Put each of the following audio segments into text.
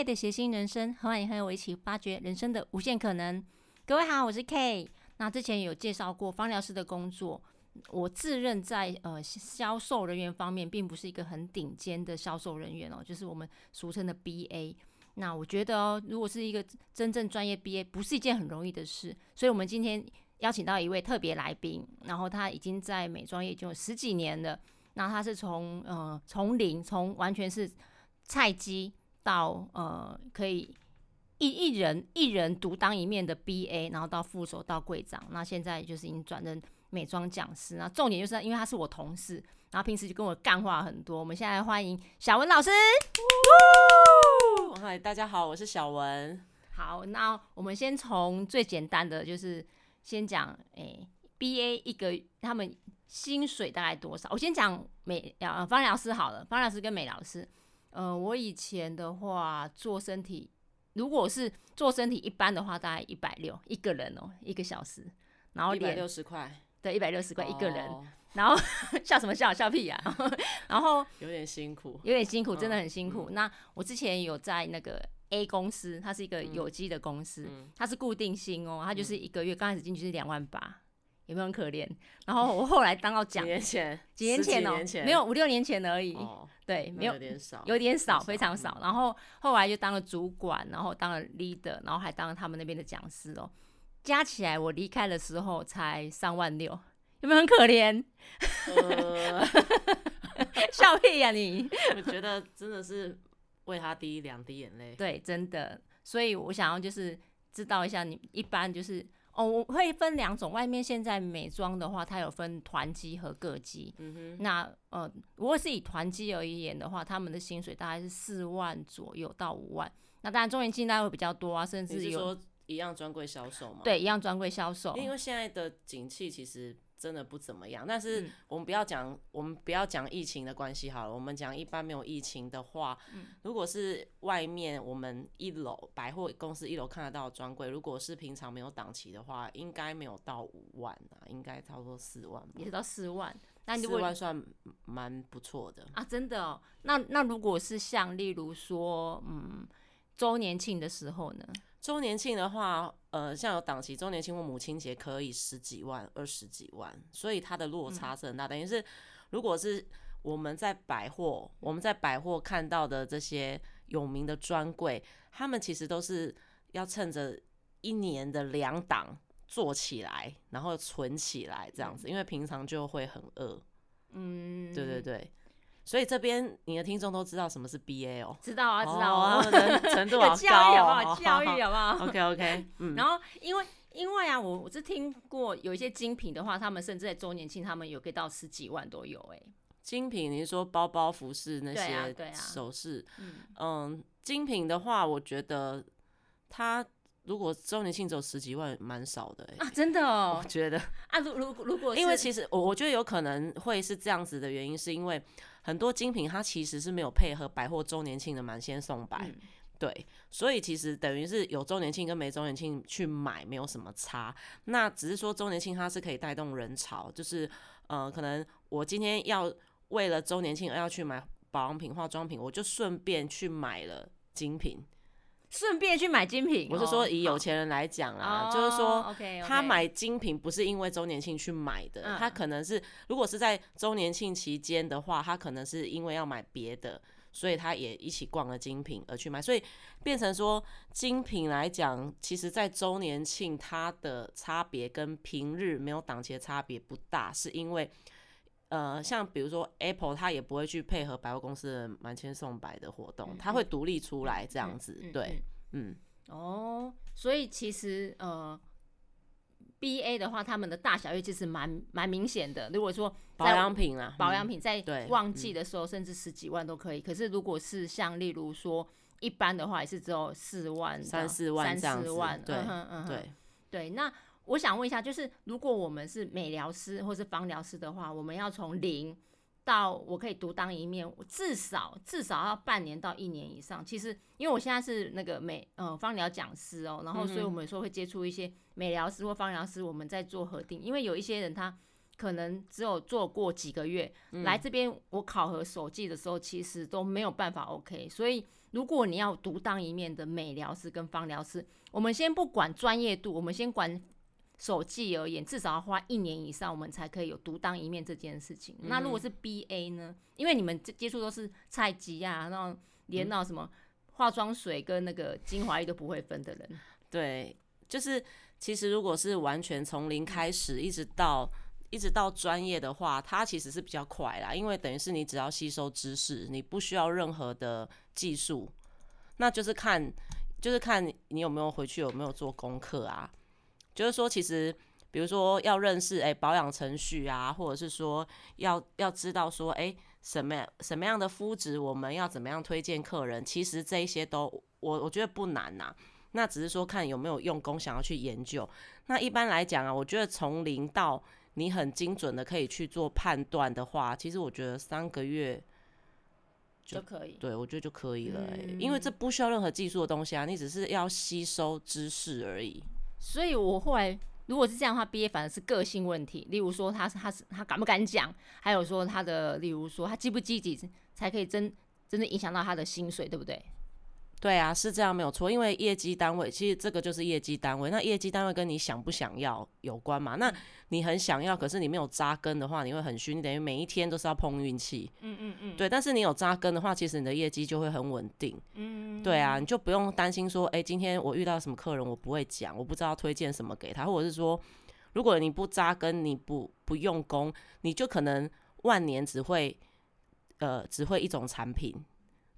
K 的谐星人生，欢迎和我一起发掘人生的无限可能。各位好，我是 K。那之前有介绍过芳疗师的工作，我自认在呃销售人员方面，并不是一个很顶尖的销售人员哦，就是我们俗称的 BA。那我觉得哦，如果是一个真正专业 BA，不是一件很容易的事。所以，我们今天邀请到一位特别来宾，然后他已经在美妆业已经有十几年了。那他是从呃从零，从完全是菜鸡到呃可以一一人一人独当一面的 BA，然后到副手到柜长，那现在就是已经转任美妆讲师。那重点就是因为他是我同事，然后平时就跟我干话很多。我们现在欢迎小文老师。嗨，大家好，我是小文。好，那我们先从最简单的，就是先讲，诶，BA 一个他们薪水大概多少？我先讲美呃方疗师好了，方疗师跟美疗师。呃，我以前的话做身体，如果是做身体一般的话，大概一百六一个人哦，一个小时，然后一百六十块，对，一百六十块一个人。然后 笑什么笑？笑屁呀！然后有点辛苦，有点辛苦，真的很辛苦。那我之前有在那个 A 公司，它是一个有机的公司，它是固定薪哦，它就是一个月刚开始进去是两万八，有没有很可怜？然后我后来当到讲，几年前，几年前哦，没有五六年前而已，对，没有有点少，有点少，非常少。然后后来就当了主管，然后当了 leader，然后还当了他们那边的讲师哦，加起来我离开的时候才三万六。有没有很可怜？笑屁呀你！我觉得真的是为他滴两滴眼泪。对，真的。所以我想要就是知道一下，你一般就是哦，我会分两种。外面现在美妆的话，它有分团机和个机。嗯哼。那呃，如果是以团机而言的话，他们的薪水大概是四万左右到五万。那当然，中年期大概会比较多啊，甚至有一样专柜销售嘛。对，一样专柜销售。因为现在的景气其实。真的不怎么样，但是我们不要讲，我们不要讲疫情的关系好了。我们讲一般没有疫情的话，如果是外面我们一楼百货公司一楼看得到专柜，如果是平常没有档期的话，应该没有到五万啊，应该差不多四万，也是到四万。那四万算蛮不错的啊，真的哦。那那如果是像例如说，嗯，周年庆的时候呢？周年庆的话，呃，像有档期，周年庆或母亲节可以十几万、二十几万，所以它的落差是很大。等于是，如果是我们在百货，我们在百货看到的这些有名的专柜，他们其实都是要趁着一年的两档做起来，然后存起来这样子，因为平常就会很饿。嗯，对对对。所以这边你的听众都知道什么是 BA 哦？知道啊，知道啊，程度好 高，教育好不好？OK OK，嗯。然后因为因为啊，我我是听过有一些精品的话，他们甚至在周年庆，他们有给到十几万都有哎。精品，你是说包包、服饰那些首饰？嗯嗯，精品的话，我觉得它如果周年庆只有十几万，蛮少的哎。啊，真的哦？我觉得啊，如如如果因为其实我我觉得有可能会是这样子的原因，是因为。很多精品它其实是没有配合百货周年庆的满先送百，对，所以其实等于是有周年庆跟没周年庆去买没有什么差，那只是说周年庆它是可以带动人潮，就是呃，可能我今天要为了周年庆而要去买保养品、化妆品，我就顺便去买了精品。顺便去买精品，我是说以有钱人来讲啊，就是说他买精品不是因为周年庆去买的，他可能是如果是在周年庆期间的话，他可能是因为要买别的，所以他也一起逛了精品而去买，所以变成说精品来讲，其实在周年庆它的差别跟平日没有档期的差别不大，是因为。呃，像比如说 Apple，它也不会去配合百货公司的满千送百的活动，它会独立出来这样子，对，嗯，哦，所以其实呃，BA 的话，他们的大小月其实蛮蛮明显的。如果说保养品啊，保养品在旺季的时候，甚至十几万都可以。可是如果是像例如说一般的话，也是只有四万、三四万、三四万，对，对，对，那。我想问一下，就是如果我们是美疗师或是芳疗师的话，我们要从零到我可以独当一面，至少至少要半年到一年以上。其实，因为我现在是那个美呃芳疗讲师哦，然后所以我们有时候会接触一些美疗师或芳疗师，我们在做核定。因为有一些人他可能只有做过几个月，来这边我考核手记的时候，其实都没有办法 OK。所以如果你要独当一面的美疗师跟芳疗师，我们先不管专业度，我们先管手记而言，至少要花一年以上，我们才可以有独当一面这件事情。那如果是 BA 呢？因为你们接触都是菜鸡啊，那种连到什么化妆水跟那个精华液都不会分的人，对，就是其实如果是完全从零开始，一直到。一直到专业的话，它其实是比较快啦，因为等于是你只要吸收知识，你不需要任何的技术，那就是看，就是看你有没有回去有没有做功课啊。就是说，其实比如说要认识诶保养程序啊，或者是说要要知道说诶什么什么样的肤质我们要怎么样推荐客人，其实这一些都我我觉得不难呐。那只是说看有没有用功，想要去研究。那一般来讲啊，我觉得从零到你很精准的可以去做判断的话，其实我觉得三个月就可以。对，我觉得就可以了，因为这不需要任何技术的东西啊，你只是要吸收知识而已。所以我后来如果是这样的话，毕业反而是个性问题。例如说，他是他是他敢不敢讲，还有说他的，例如说他积不积极，才可以真真正影响到他的薪水，对不对？对啊，是这样没有错，因为业绩单位其实这个就是业绩单位。那业绩单位跟你想不想要有关嘛？那你很想要，可是你没有扎根的话，你会很虚，你等于每一天都是要碰运气。嗯嗯嗯。对，但是你有扎根的话，其实你的业绩就会很稳定。嗯。对啊，你就不用担心说，哎，今天我遇到什么客人，我不会讲，我不知道推荐什么给他，或者是说，如果你不扎根，你不不用功，你就可能万年只会，呃，只会一种产品。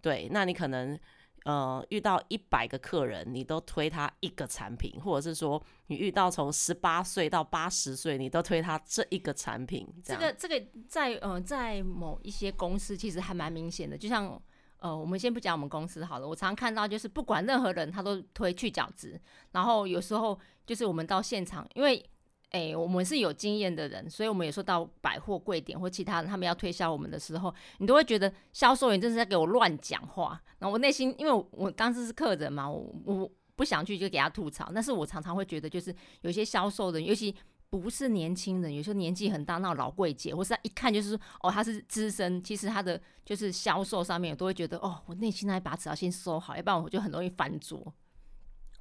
对，那你可能。呃，遇到一百个客人，你都推他一个产品，或者是说，你遇到从十八岁到八十岁，你都推他这一个产品。这个这个在呃在某一些公司其实还蛮明显的，就像呃我们先不讲我们公司好了，我常看到就是不管任何人他都推去角质，然后有时候就是我们到现场，因为。哎，我们是有经验的人，所以我们有时候到百货柜点或其他人，他们要推销我们的时候，你都会觉得销售员真是在给我乱讲话。然后我内心，因为我当时是客人嘛，我我不想去就给他吐槽。但是我常常会觉得，就是有些销售人，尤其不是年轻人，有些年纪很大那种老柜姐，或是他一看就是哦他是资深，其实他的就是销售上面，我都会觉得哦，我内心那一把尺要先收好，要不然我就很容易翻桌。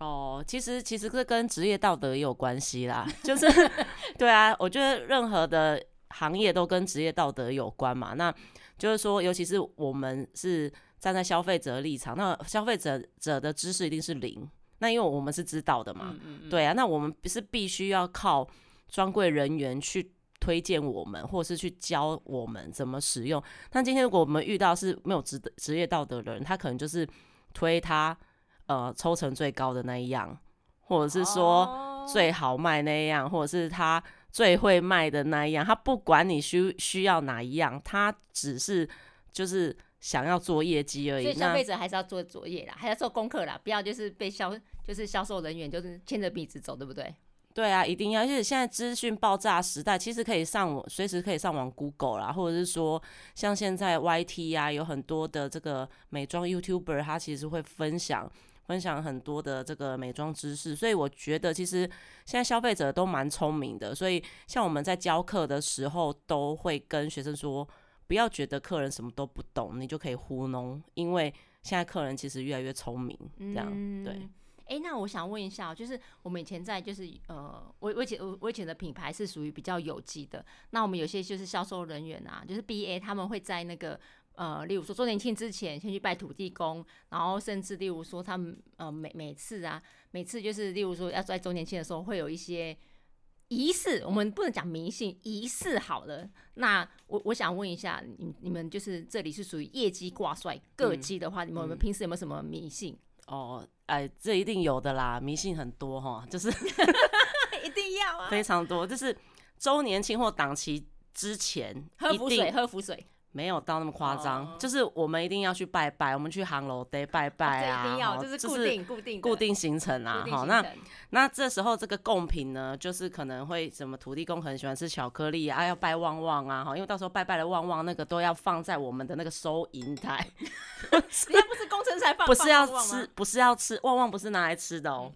哦，其实其实这跟职业道德也有关系啦，就是 对啊，我觉得任何的行业都跟职业道德有关嘛。那就是说，尤其是我们是站在消费者立场，那消费者者的知识一定是零。那因为我们是知道的嘛，对啊，那我们是必须要靠专柜人员去推荐我们，或是去教我们怎么使用。但今天如果我们遇到是没有职职业道德的人，他可能就是推他。呃，抽成最高的那一样，或者是说最好卖那一样，或者是他最会卖的那一样，他不管你需需要哪一样，他只是就是想要做业绩而已。所以消费者还是要做作业啦，还要做功课啦，不要就是被销就是销售人员就是牵着鼻子走，对不对？对啊，一定要。而且现在资讯爆炸时代，其实可以上网，随时可以上网 Google 啦，或者是说像现在 YT 啊，有很多的这个美妆 YouTuber，他其实会分享。分享很多的这个美妆知识，所以我觉得其实现在消费者都蛮聪明的。所以像我们在教课的时候，都会跟学生说，不要觉得客人什么都不懂，你就可以糊弄，因为现在客人其实越来越聪明。这样对。哎，那我想问一下，就是我们以前在就是呃，我我以前我以前的品牌是属于比较有机的，那我们有些就是销售人员啊，就是 B A 他们会在那个。呃，例如说周年庆之前先去拜土地公，然后甚至例如说他们呃每每次啊，每次就是例如说要在周年庆的时候会有一些仪式，我们不能讲迷信仪式好了。那我我想问一下，你你们就是这里是属于业绩挂帅各级的话，你们平时有没有什么迷信？哦，哎，这一定有的啦，迷信很多哈，就是 一定要啊，非常多，就是周年庆或档期之前喝符水，喝符水。没有到那么夸张，就是我们一定要去拜拜，我们去航楼得拜拜啊，一定要，就是固定固定固定行程啊。好，那那这时候这个贡品呢，就是可能会什么土地公很喜欢吃巧克力啊，要拜旺旺啊，哈，因为到时候拜拜的旺旺那个都要放在我们的那个收银台。人家不是工程才放，不是要吃，不是要吃旺旺，不是拿来吃的哦，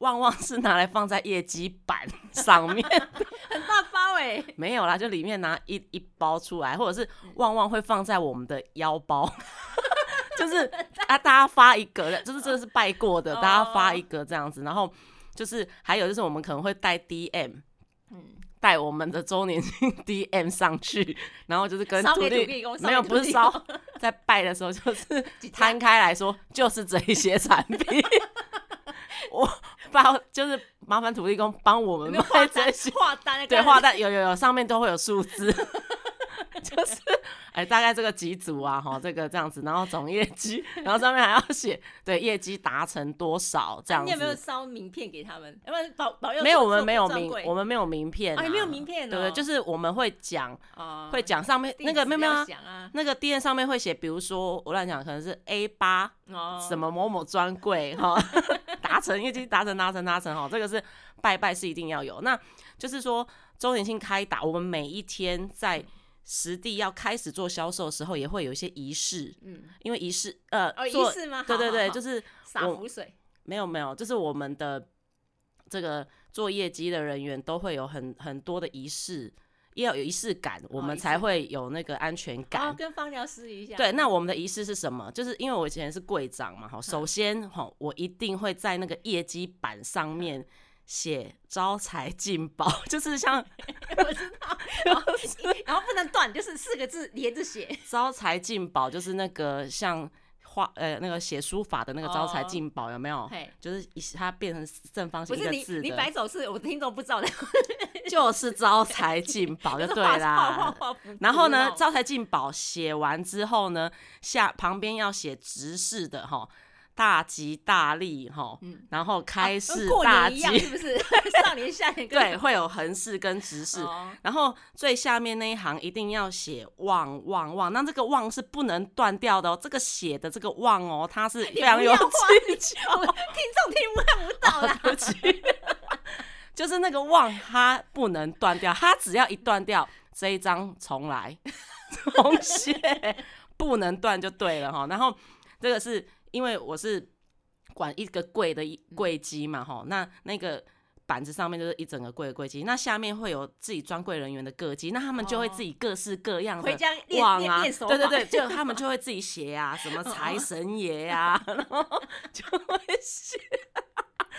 旺旺是拿来放在业绩板。上面，很大包哎，没有啦，就里面拿一一包出来，或者是旺旺会放在我们的腰包，就是啊，大家发一个，就是这个是拜过的，大家发一个这样子，然后就是还有就是我们可能会带 DM，嗯。带我们的周年庆 DM 上去，然后就是跟土地没有不是烧，在拜的时候就是摊开来说，就是这一些产品，我包就是麻烦土地公帮我们卖这些，画单对画单有有有上面都会有数字。就是，哎，大概这个几组啊，哈，这个这样子，然后总业绩，然后上面还要写，对，业绩达成多少这样子。你有没有烧名片给他们？要不然保保佑。没有，我们没有名，我们没有名片。啊，没有名片。对对，就是我们会讲，会讲上面那个没有没有啊，那个店上面会写，比如说我乱讲，可能是 A 八什么某某专柜哈，达成业绩达成达成达成哈，这个是拜拜是一定要有。那就是说周年庆开打，我们每一天在。实地要开始做销售的时候，也会有一些仪式，嗯，因为仪式，呃，仪式吗？对对对，就是洒浮水，没有没有，就是我们的这个做业绩的人员都会有很很多的仪式，要有仪式感，我们才会有那个安全感。跟芳疗师一下。对，那我们的仪式是什么？就是因为我以前是柜长嘛，哈，首先哈，我一定会在那个业绩板上面。写招财进宝，就是像 我知道，然后不能断，就是四个字连着写。招财进宝就是那个像画呃那个写书法的那个招财进宝有没有？就是它变成正方形一个字你摆手是我听众不知道的，就是招财进宝就对啦。然后呢，招财进宝写完之后呢，下旁边要写直视的哈。大吉大利哈，然后开市大吉，是不是？上年下年对，会有横式跟直式，然后最下面那一行一定要写旺旺旺，那这个旺是不能断掉的哦。这个写的这个旺哦，它是非常有技巧，听众听不看不到啦。就是那个旺，它不能断掉，它只要一断掉，这一张重来重写，不能断就对了哈。然后这个是。因为我是管一个柜的柜机嘛，哈，那那个板子上面就是一整个柜的柜机，那下面会有自己专柜人员的各机，那他们就会自己各式各样的网啊，对对对，就他们就会自己写啊，什么财神爷啊，然后就会写。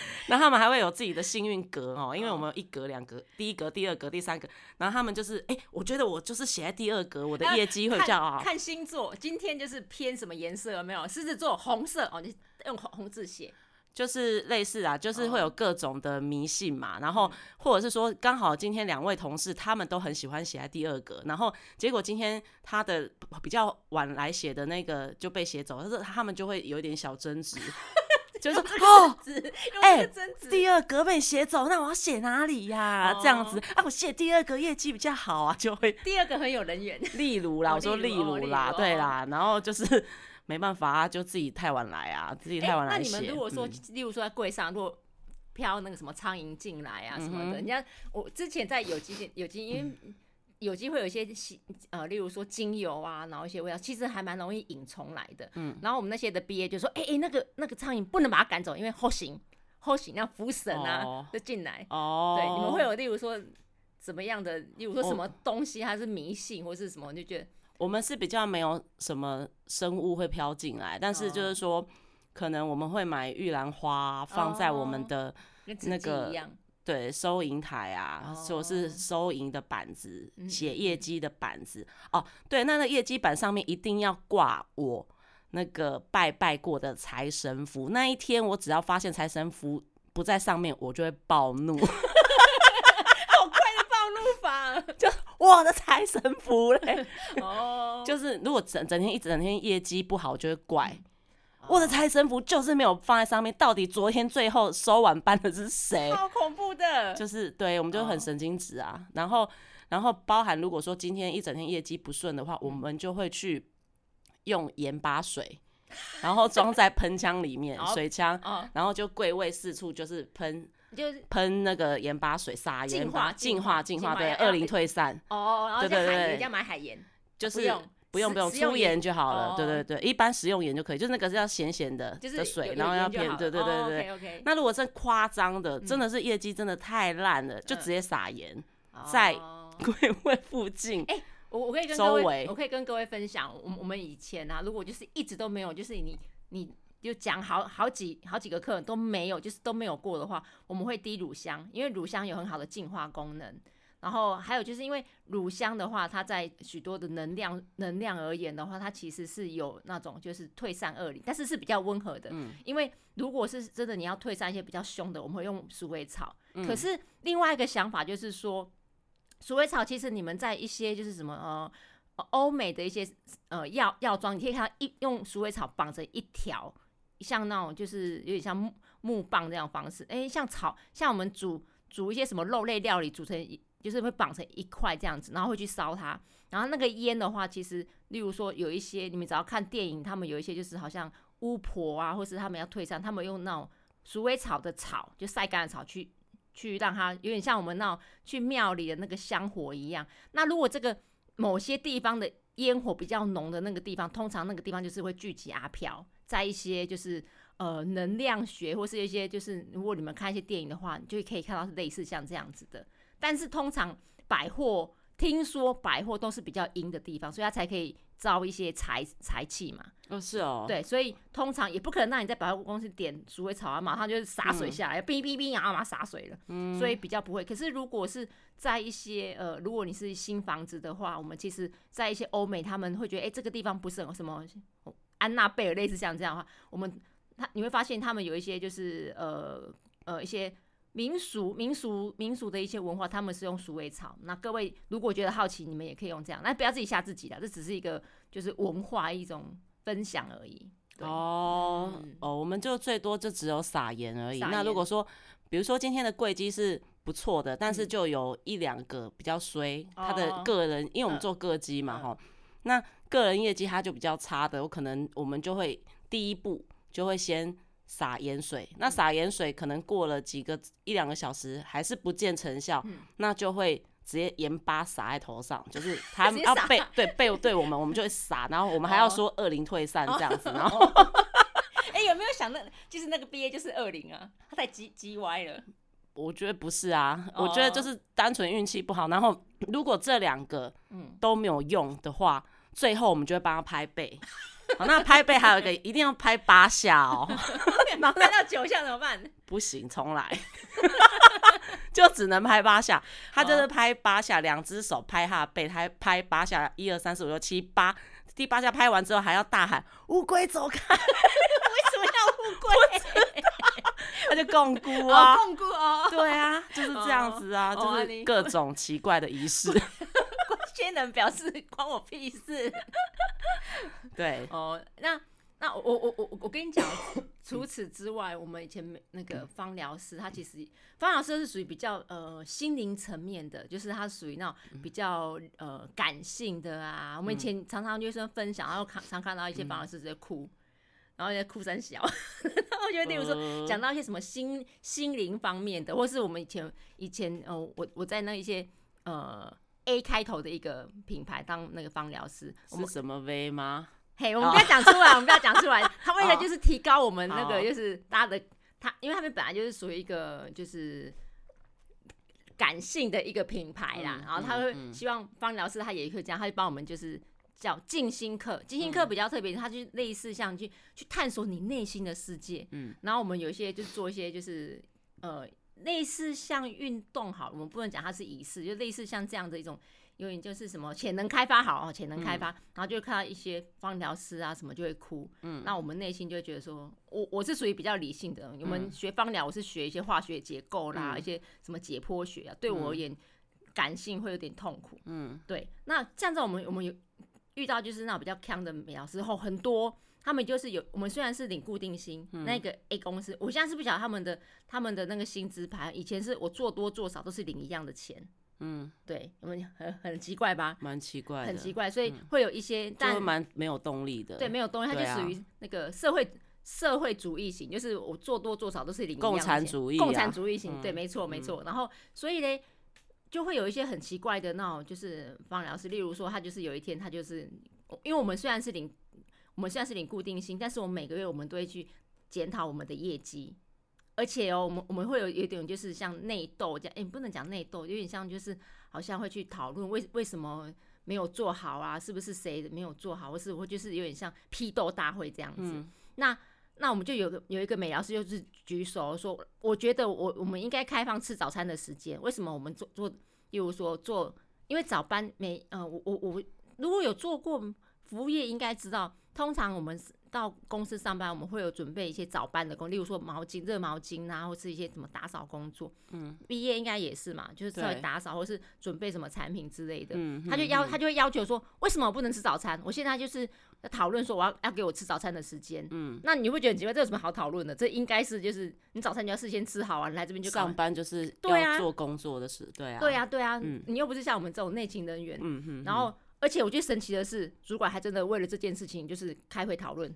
那他们还会有自己的幸运格哦，因为我们一格两格，第一格、第二格、第三格，然后他们就是，哎，我觉得我就是写在第二格，我的业绩会比较好。看星座，今天就是偏什么颜色？有没有？狮子座红色哦，你用红红字写，就是类似啊，就是会有各种的迷信嘛。然后或者是说，刚好今天两位同事他们都很喜欢写在第二格，然后结果今天他的比较晚来写的那个就被写走，他说他们就会有一点小争执。就是哦，哎，第二格被写走，那我要写哪里呀？这样子啊，我写第二个业绩比较好啊，就会第二个很有人缘。例如啦，我说例如啦，对啦，然后就是 没办法啊，就自己太晚来啊，自己太晚来写。那你们如果说，例如说在柜上，如果飘那个什么苍蝇进来啊什么的，人家我之前在有机店有机，因为。有机会有一些呃，例如说精油啊，然后一些味道，其实还蛮容易引虫来的。嗯，然后我们那些的 B A 就说，哎哎，那个那个苍蝇不能把它赶走，因为后行 后行那浮神啊，就进来。哦，对，你们会有例如说怎么样的，例如说什么东西它是迷信或是什么，就觉得我们是比较没有什么生物会飘进来，但是就是说可能我们会买玉兰花放在我们的那个。对，收银台啊，说是收银的板子，写业绩的板子哦。对，那那业绩板上面一定要挂我那个拜拜过的财神符。那一天我只要发现财神符不在上面，我就会暴怒。好快的暴怒法，就我的财神符嘞。哦，就是如果整整天一整天业绩不好，就会怪。我的财神符就是没有放在上面，到底昨天最后收完班的是谁？好恐怖的，就是对我们就很神经质啊。然后，然后包含如果说今天一整天业绩不顺的话，我们就会去用盐巴水，然后装在喷枪里面，水枪，然后就柜位四处就是喷，就是喷那个盐巴水，撒盐巴，净化净化，对，恶灵退散。哦，然后对对对，要买海盐，就是不用不用，粗盐就好了。对对对，一般食用盐就可以，就是那个是要咸咸的的水，然后要偏对对对对对。那如果是夸张的，真的是业绩真的太烂了，就直接撒盐在 柜位附近。哎，我我可以跟各位，我可以跟各位分享，我我们以前啊，如果就是一直都没有，就是你你就讲好好几好几个客人都没有，就是都没有过的话，我们会滴乳香，因为乳香有很好的净化功能。然后还有就是因为乳香的话，它在许多的能量能量而言的话，它其实是有那种就是退散恶灵，但是是比较温和的。嗯。因为如果是真的你要退散一些比较凶的，我们会用鼠尾草。嗯。可是另外一个想法就是说，鼠尾草其实你们在一些就是什么呃欧美的一些呃药药妆，你可以看到一用鼠尾草绑着一条，像那种就是有点像木木棒这样方式。哎，像草像我们煮煮一些什么肉类料理，煮成一。就是会绑成一块这样子，然后会去烧它。然后那个烟的话，其实例如说有一些你们只要看电影，他们有一些就是好像巫婆啊，或是他们要退散，他们用那种鼠尾草的草，就晒干的草去去让它有点像我们那种去庙里的那个香火一样。那如果这个某些地方的烟火比较浓的那个地方，通常那个地方就是会聚集阿飘，在一些就是呃能量学或是一些就是如果你们看一些电影的话，你就可以看到类似像这样子的。但是通常百货听说百货都是比较阴的地方，所以它才可以招一些财财气嘛。哦，是哦。对，所以通常也不可能让你在百货公司点鼠尾草啊，马上就是洒水下来，哔哔哔，然后马上洒水了。嗯。所以比较不会。可是如果是在一些呃，如果你是新房子的话，我们其实，在一些欧美，他们会觉得，哎，这个地方不是什么安娜贝尔类似像这样的话，我们他你会发现他们有一些就是呃呃一些。民俗、民俗、民俗的一些文化，他们是用鼠尾草。那各位如果觉得好奇，你们也可以用这样，那不要自己吓自己了。这只是一个就是文化一种分享而已。哦哦，我们就最多就只有撒盐而已。那如果说，比如说今天的贵机是不错的，但是就有一两个比较衰，他的个人，因为我们做个机嘛哈，那个人业绩他就比较差的，我可能我们就会第一步就会先。撒盐水，那撒盐水可能过了几个一两个小时还是不见成效，那就会直接盐巴撒在头上，就是 他要背对背对我们，我们就会撒，然后我们还要说恶灵退散这样子，然后哎有没有想到就是那个 B A 就是恶灵啊，他太鸡鸡歪了？我觉得不是啊，我觉得就是单纯运气不好，然后如果这两个都没有用的话，最后我们就会帮他拍背。好，那拍背还有一个，一定要拍八下哦。拍到九下怎么办？不行，重来。就只能拍八下。他就是拍八下，两只手拍他的背，他拍八下，一二三四五六七八。第八下拍完之后，还要大喊“乌龟走开”。为什么要乌龟？他就共估啊，共估哦。对啊，就是这样子啊，就是各种奇怪的仪式。先能表示 关我屁事。对哦，那那我我我我跟你讲，除此之外，我们以前那个芳疗师，他其实芳疗师是属于比较呃心灵层面的，就是他属于那种比较呃感性的啊。我们以前常常就是分享，然后看常看到一些芳疗师在哭，然后在哭声小。我觉得，例如说讲到一些什么心心灵方面的，或是我们以前以前呃，我我在那一些呃。A 开头的一个品牌当那个芳疗师，是什么 V 吗？嘿，我们不要讲出来，我们不要讲出来。他为了就是提高我们那个就是大家的他，因为他们本来就是属于一个就是感性的一个品牌啦，然后他会希望芳疗师他也会这样，他就帮我们就是叫静心课。静心课比较特别，他就类似像去去探索你内心的世界。嗯，然后我们有一些就做一些就是呃。类似像运动好，我们不能讲它是仪式，就类似像这样的一种，有点就是什么潜能开发好哦，潜能开发，然后就看到一些方疗师啊什么就会哭，嗯，那我们内心就会觉得说，我我是属于比较理性的，我们学方疗我是学一些化学结构啦，一些什么解剖学啊，对我而言感性会有点痛苦，嗯，对，那这样子我们我们有遇到就是那种比较强的美疗师后很多。他们就是有，我们虽然是领固定薪，那个 A 公司，我现在是不晓得他们的他们的那个薪资牌，以前是我做多做少都是领一样的钱，嗯，对，我们很很奇怪吧？蛮奇怪，很奇怪，所以会有一些，但蛮没有动力的，对，没有动力，它就属于那个社会社会主义型，就是我做多做少都是领共产主义，共产主义型，对，没错没错，然后所以呢，就会有一些很奇怪的那种，就是方疗师，例如说他就是有一天他就是。因为我们虽然是领，我们虽然是领固定薪，但是我们每个月我们都会去检讨我们的业绩，而且哦，我们我们会有有点就是像内斗这样，哎，不能讲内斗，有点像就是好像会去讨论为为什么没有做好啊，是不是谁没有做好，或是或就是有点像批斗大会这样子。那那我们就有个有一个美疗师就是举手说，我觉得我我们应该开放吃早餐的时间，为什么我们做做，例如说做，因为早班没，呃，我我我如果有做过服务业，应该知道，通常我们到公司上班，我们会有准备一些早班的工，例如说毛巾、热毛巾啊，或是一些什么打扫工作。嗯，毕业应该也是嘛，就是稍微打扫或是准备什么产品之类的。嗯，他就要他就会要求说，为什么我不能吃早餐？我现在就是。讨论说我要要给我吃早餐的时间，嗯，那你会觉得很奇怪，这有什么好讨论的？这应该是就是你早餐你要事先吃好啊，你来这边就上班就是对啊，做工作的事，对啊，对啊，对啊，嗯，你又不是像我们这种内勤人员，嗯哼，然后而且我觉得神奇的是，主管还真的为了这件事情就是开会讨论。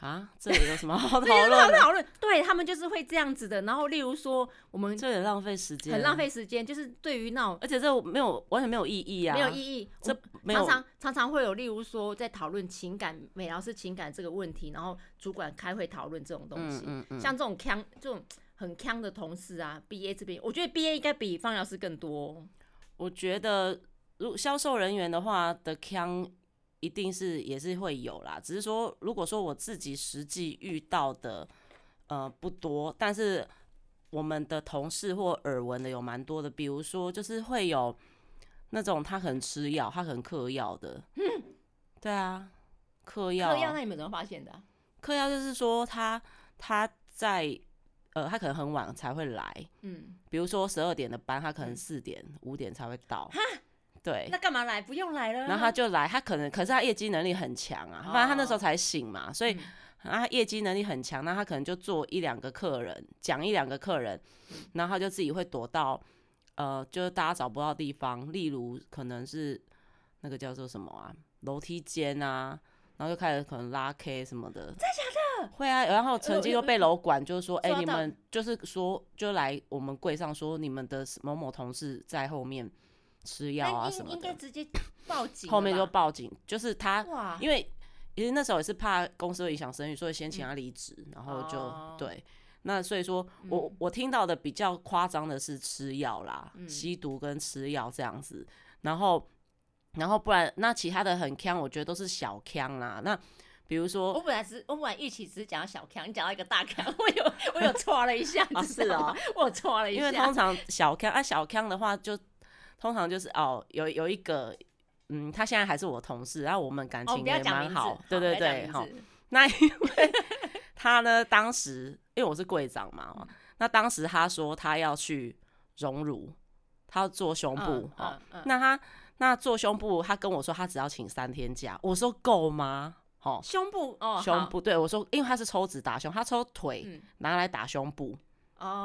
啊，这里有什么好 讨论？讨论，对他们就是会这样子的。然后，例如说，我们这很浪费时间，很浪费时间。就是对于那种，而且这没有完全没有意义啊，没有意义。这常常常常会有，例如说，在讨论情感美疗师情感这个问题，然后主管开会讨论这种东西。嗯嗯像这种腔这种很腔的同事啊，B A 这边，我觉得 B A 应该比方疗师更多。我觉得，如销售人员的话的腔。一定是也是会有啦，只是说，如果说我自己实际遇到的，呃，不多，但是我们的同事或耳闻的有蛮多的，比如说就是会有那种他可能吃药，他可能嗑药的，对啊，嗑药，嗑药那你们怎么发现的？嗑药就是说他他在呃，他可能很晚才会来，嗯，比如说十二点的班，他可能四点五点才会到。对，那干嘛来？不用来了。然后他就来，他可能可是他业绩能力很强啊，反正他那时候才醒嘛，所以啊业绩能力很强，那他可能就做一两个客人，讲一两个客人，然后他就自己会躲到呃，就是大家找不到地方，例如可能是那个叫做什么啊，楼梯间啊，然后就开始可能拉 K 什么的。真的假的？会啊，然后曾经又被楼管就是说，哎，你们就是说就来我们柜上说你们的某某同事在后面。吃药啊什么的，应该直接报警。后面就报警，就是他，因为其实那时候也是怕公司会影响声誉，所以先请他离职，然后就对。那所以说我我听到的比较夸张的是吃药啦，吸毒跟吃药这样子。然后然后不然那其他的很坑，我觉得都是小坑啦。那比如说，我本来是我本来预期只是讲到小呛，你讲到一个大呛，我有我有 错了一下，是啊，我错了一下。因为通常小呛啊小呛的话就。通常就是哦，有有一个，嗯，他现在还是我同事，然后我们感情也蛮好，对对对，好。那因为他呢，当时因为我是柜长嘛，那当时他说他要去荣辱，他要做胸部，哦，那他那做胸部，他跟我说他只要请三天假，我说够吗？哦，胸部哦，胸部，对我说，因为他是抽脂打胸，他抽腿拿来打胸部。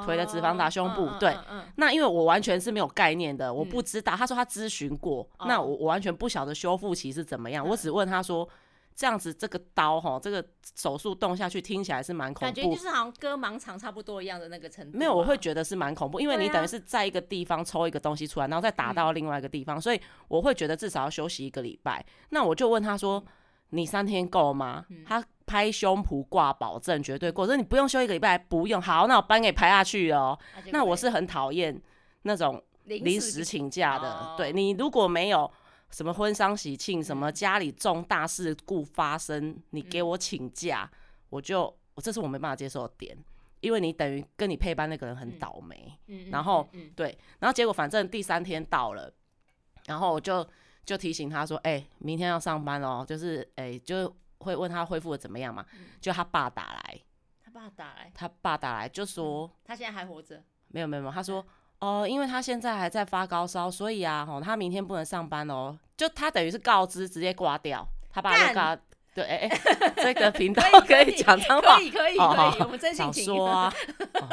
腿的脂肪打胸部，对，那因为我完全是没有概念的，我不知道。他说他咨询过，那我我完全不晓得修复期是怎么样。我只问他说，这样子这个刀哈，这个手术动下去听起来是蛮恐怖，感觉就是好像割盲肠差不多一样的那个程度。没有，我会觉得是蛮恐怖，因为你等于是在一个地方抽一个东西出来，然后再打到另外一个地方，所以我会觉得至少要休息一个礼拜。那我就问他说，你三天够吗？他。拍胸脯挂保证绝对过，说你不用休一个礼拜，不用好，那我班给拍下去哦。那我是很讨厌那种临时请假的。对你如果没有什么婚丧喜庆，什么家里重大事故发生，你给我请假，我就我这是我没办法接受的点，因为你等于跟你配班那个人很倒霉。然后对，然后结果反正第三天到了，然后我就就提醒他说，哎，明天要上班哦，就是哎就。会问他恢复的怎么样嘛？就他爸打来，他爸打来，他爸打来就说他现在还活着。没有没有没有，他说哦，因为他现在还在发高烧，所以啊，吼，他明天不能上班哦。就他等于是告知直接挂掉，他爸就告对哎哎，这个频道可以讲脏话，可以可以可以，我们真心说啊，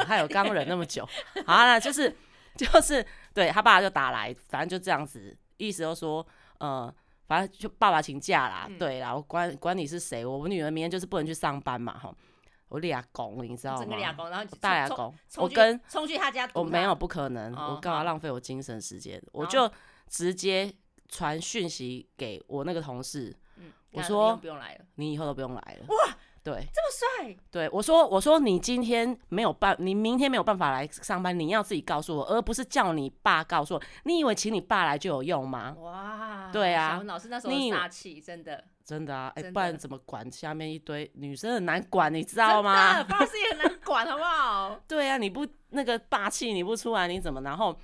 还有刚忍那么久，好了，就是就是对他爸就打来，反正就这样子，意思就说呃。反正就爸爸请假啦，对啦，我管管你是谁，我女儿明天就是不能去上班嘛，哈，我俩公，你知道吗？整个俩公，然后大俩公，我跟冲去他家，我没有不可能，我干嘛浪费我精神时间？我就直接传讯息给我那个同事，我说不用来了，你以后都不用来了。哇，对，这么帅。对，我说我说你今天没有办，你明天没有办法来上班，你要自己告诉我，而不是叫你爸告诉我。你以为请你爸来就有用吗？哇，对啊，老师那时候杀气真的。真的啊，哎，不然怎么管下面一堆女生很难管，你知道吗？爸是也很难管，好不好？对啊，你不那个霸气，你不出来，你怎么？然后，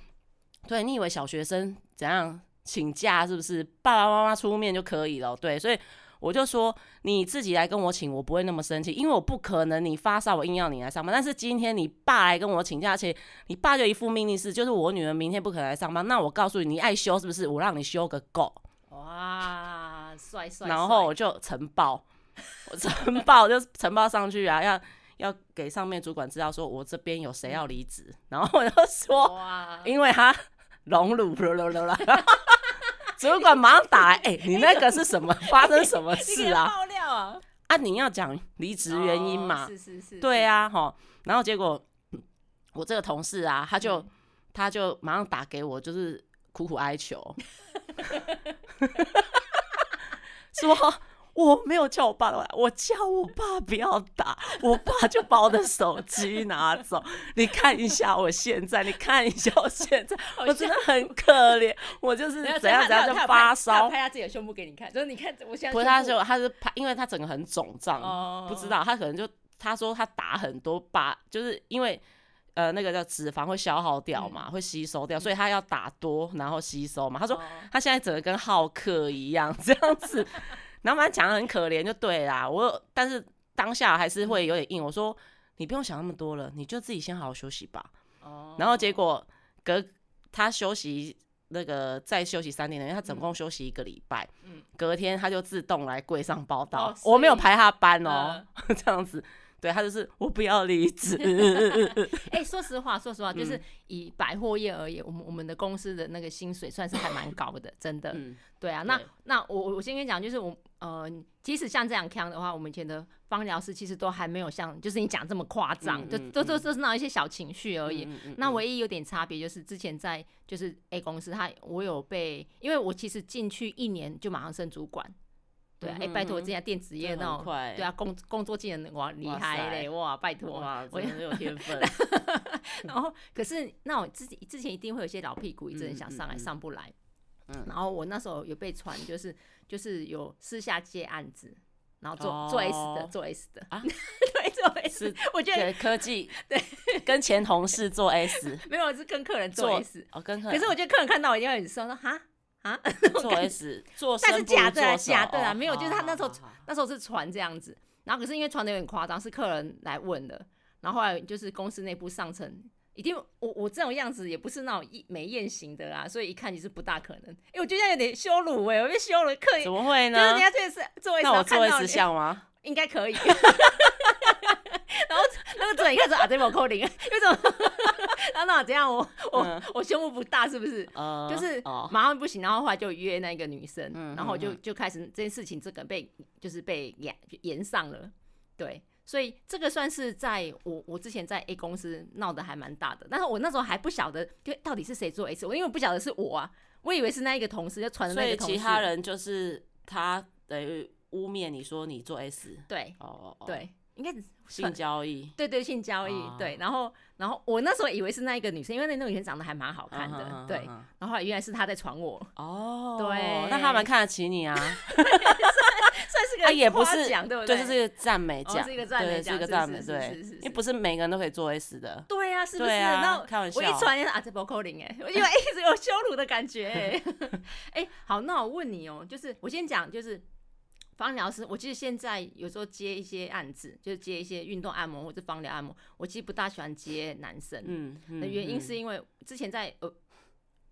对你以为小学生怎样请假是不是？爸爸妈妈出面就可以了？对，所以我就说你自己来跟我请，我不会那么生气，因为我不可能你发烧我硬要你来上班。但是今天你爸来跟我请假，而且你爸就一副命令式，就是我女儿明天不可能来上班。那我告诉你，你爱休是不是？我让你休个够。哇，帅帅！然后我就呈报，我呈报就呈报上去啊，要要给上面主管知道，说我这边有谁要离职。然后我就说，因为他 荣辱了了了了，主管马上打来，哎，你那个是什么？发生什么事啊？爆料啊！啊，你要讲离职原因嘛？是是是，对啊，哈。然后结果我这个同事啊，他就他就马上打给我，就是苦苦哀求。说我没有叫我爸来，我叫我爸不要打，我爸就把我的手机拿走。你看一下我现在，你看一下我现在，我真的很可怜。我就是怎样怎样就发烧，拍他自己的胸部给你看，就是你看我现在。不是，他就他是拍，因为他整个很肿胀，不知道他可能就他说他打很多把，就是因为。呃，那个叫脂肪会消耗掉嘛，会吸收掉，所以他要打多，然后吸收嘛。他说他现在整个跟浩克一样这样子，然后反正讲的很可怜就对啦。我但是当下还是会有点硬，我说你不用想那么多了，你就自己先好好休息吧。哦。然后结果隔他休息那个再休息三天，因为他总共休息一个礼拜。嗯。隔天他就自动来柜上报道，我没有排他班哦，这样子。对他就是我不要离职。哎，说实话，说实话，就是以百货业而言，我们我们的公司的那个薪水算是还蛮高的，真的。对啊，那那我我先跟你讲，就是我呃，即使像这样康的话，我们以前的方疗师其实都还没有像就是你讲这么夸张，就都都都是那一些小情绪而已。那唯一有点差别就是之前在就是 A 公司，他我有被，因为我其实进去一年就马上升主管。对啊，哎，拜托，这家电子业那种，对啊，工工作技能哇厉害嘞，哇，拜托，哇，我很有天分。然后，可是那我自己之前一定会有些老屁股，一直很想上来，上不来。嗯。然后我那时候有被传，就是就是有私下接案子，然后做做 S 的，做 S 的。啊，对，做 S。我觉得科技 对，跟前同事做 S，没有是跟客人做 S，哦，跟客人。可是我觉得客人看到我一定会很说说哈。啊，做 S 做，但是假的，假的啊，没有，就是他那时候那时候是传这样子，然后可是因为传的有点夸张，是客人来问的，然后后来就是公司内部上层一定，我我这种样子也不是那种美艳型的啦，所以一看你是不大可能。哎，我觉得有点羞辱哎，我被羞辱，刻意怎么会呢？就是人家这是做 S，那我做 S 像吗？应该可以。然后那个嘴一开始啊，这么扣零，为什么？那那怎样？我我我胸部不大是不是？就是马上不行，然后后来就约那个女生，然后就就开始这件事情，这个被就是被延延上了。对，所以这个算是在我我之前在 A 公司闹得还蛮大的，但是我那时候还不晓得，就到底是谁做 S，我因为不晓得是我啊，我以为是那一个同事就传的那个同事，其他人就是他等于污蔑你说你做 S，对，哦。对。应该是性交易，对对，性交易，对。然后，然后我那时候以为是那一个女生，因为那那个女生长得还蛮好看的，对。然后原来是她在传我，哦，对。那他蛮看得起你啊，算是个也不是奖，对不对？就是一个赞美奖，是一个赞美奖，是一个赞美，对。因为不是每个人都可以做 S 的，对呀，是不是？那开玩笑，我一传啊，这波扣零哎，因为一直有羞辱的感觉，哎，好，那我问你哦，就是我先讲，就是。芳疗师，我其实现在有时候接一些案子，就是接一些运动按摩或者芳疗按摩，我其实不大喜欢接男生。嗯，的原因是因为之前在呃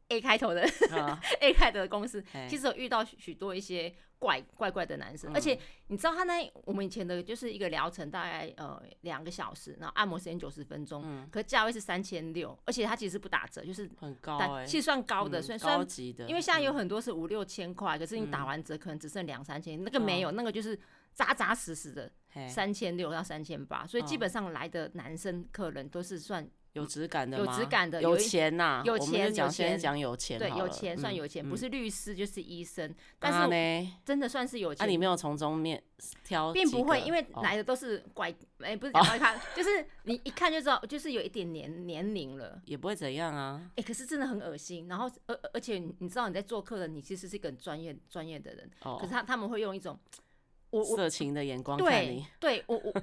A 开头的 A 开头的公司，其实有遇到许多一些。怪怪怪的男生，而且你知道他那我们以前的就是一个疗程大概呃两个小时，然后按摩时间九十分钟，嗯，可价位是三千六，而且他其实不打折，就是很高，其实算高的，算算高级的，因为现在有很多是五六千块，可是你打完折可能只剩两三千，那个没有，那个就是扎扎实实的三千六到三千八，所以基本上来的男生客人都是算有质感的，有质感的，有钱呐，有钱，讲先讲有钱，对，有钱算有钱，不是律师就是医生，但是呢，真的算是有钱。那你没有从中面挑，并不会，因为来的都是拐，哎，不是讲怪咖，就是你一看就知道，就是有一点年年龄了，也不会怎样啊。哎，可是真的很恶心。然后，而而且你知道你在做客人，你其实是一个很专业专业的人，可是他他们会用一种我色情的眼光看你，对我我。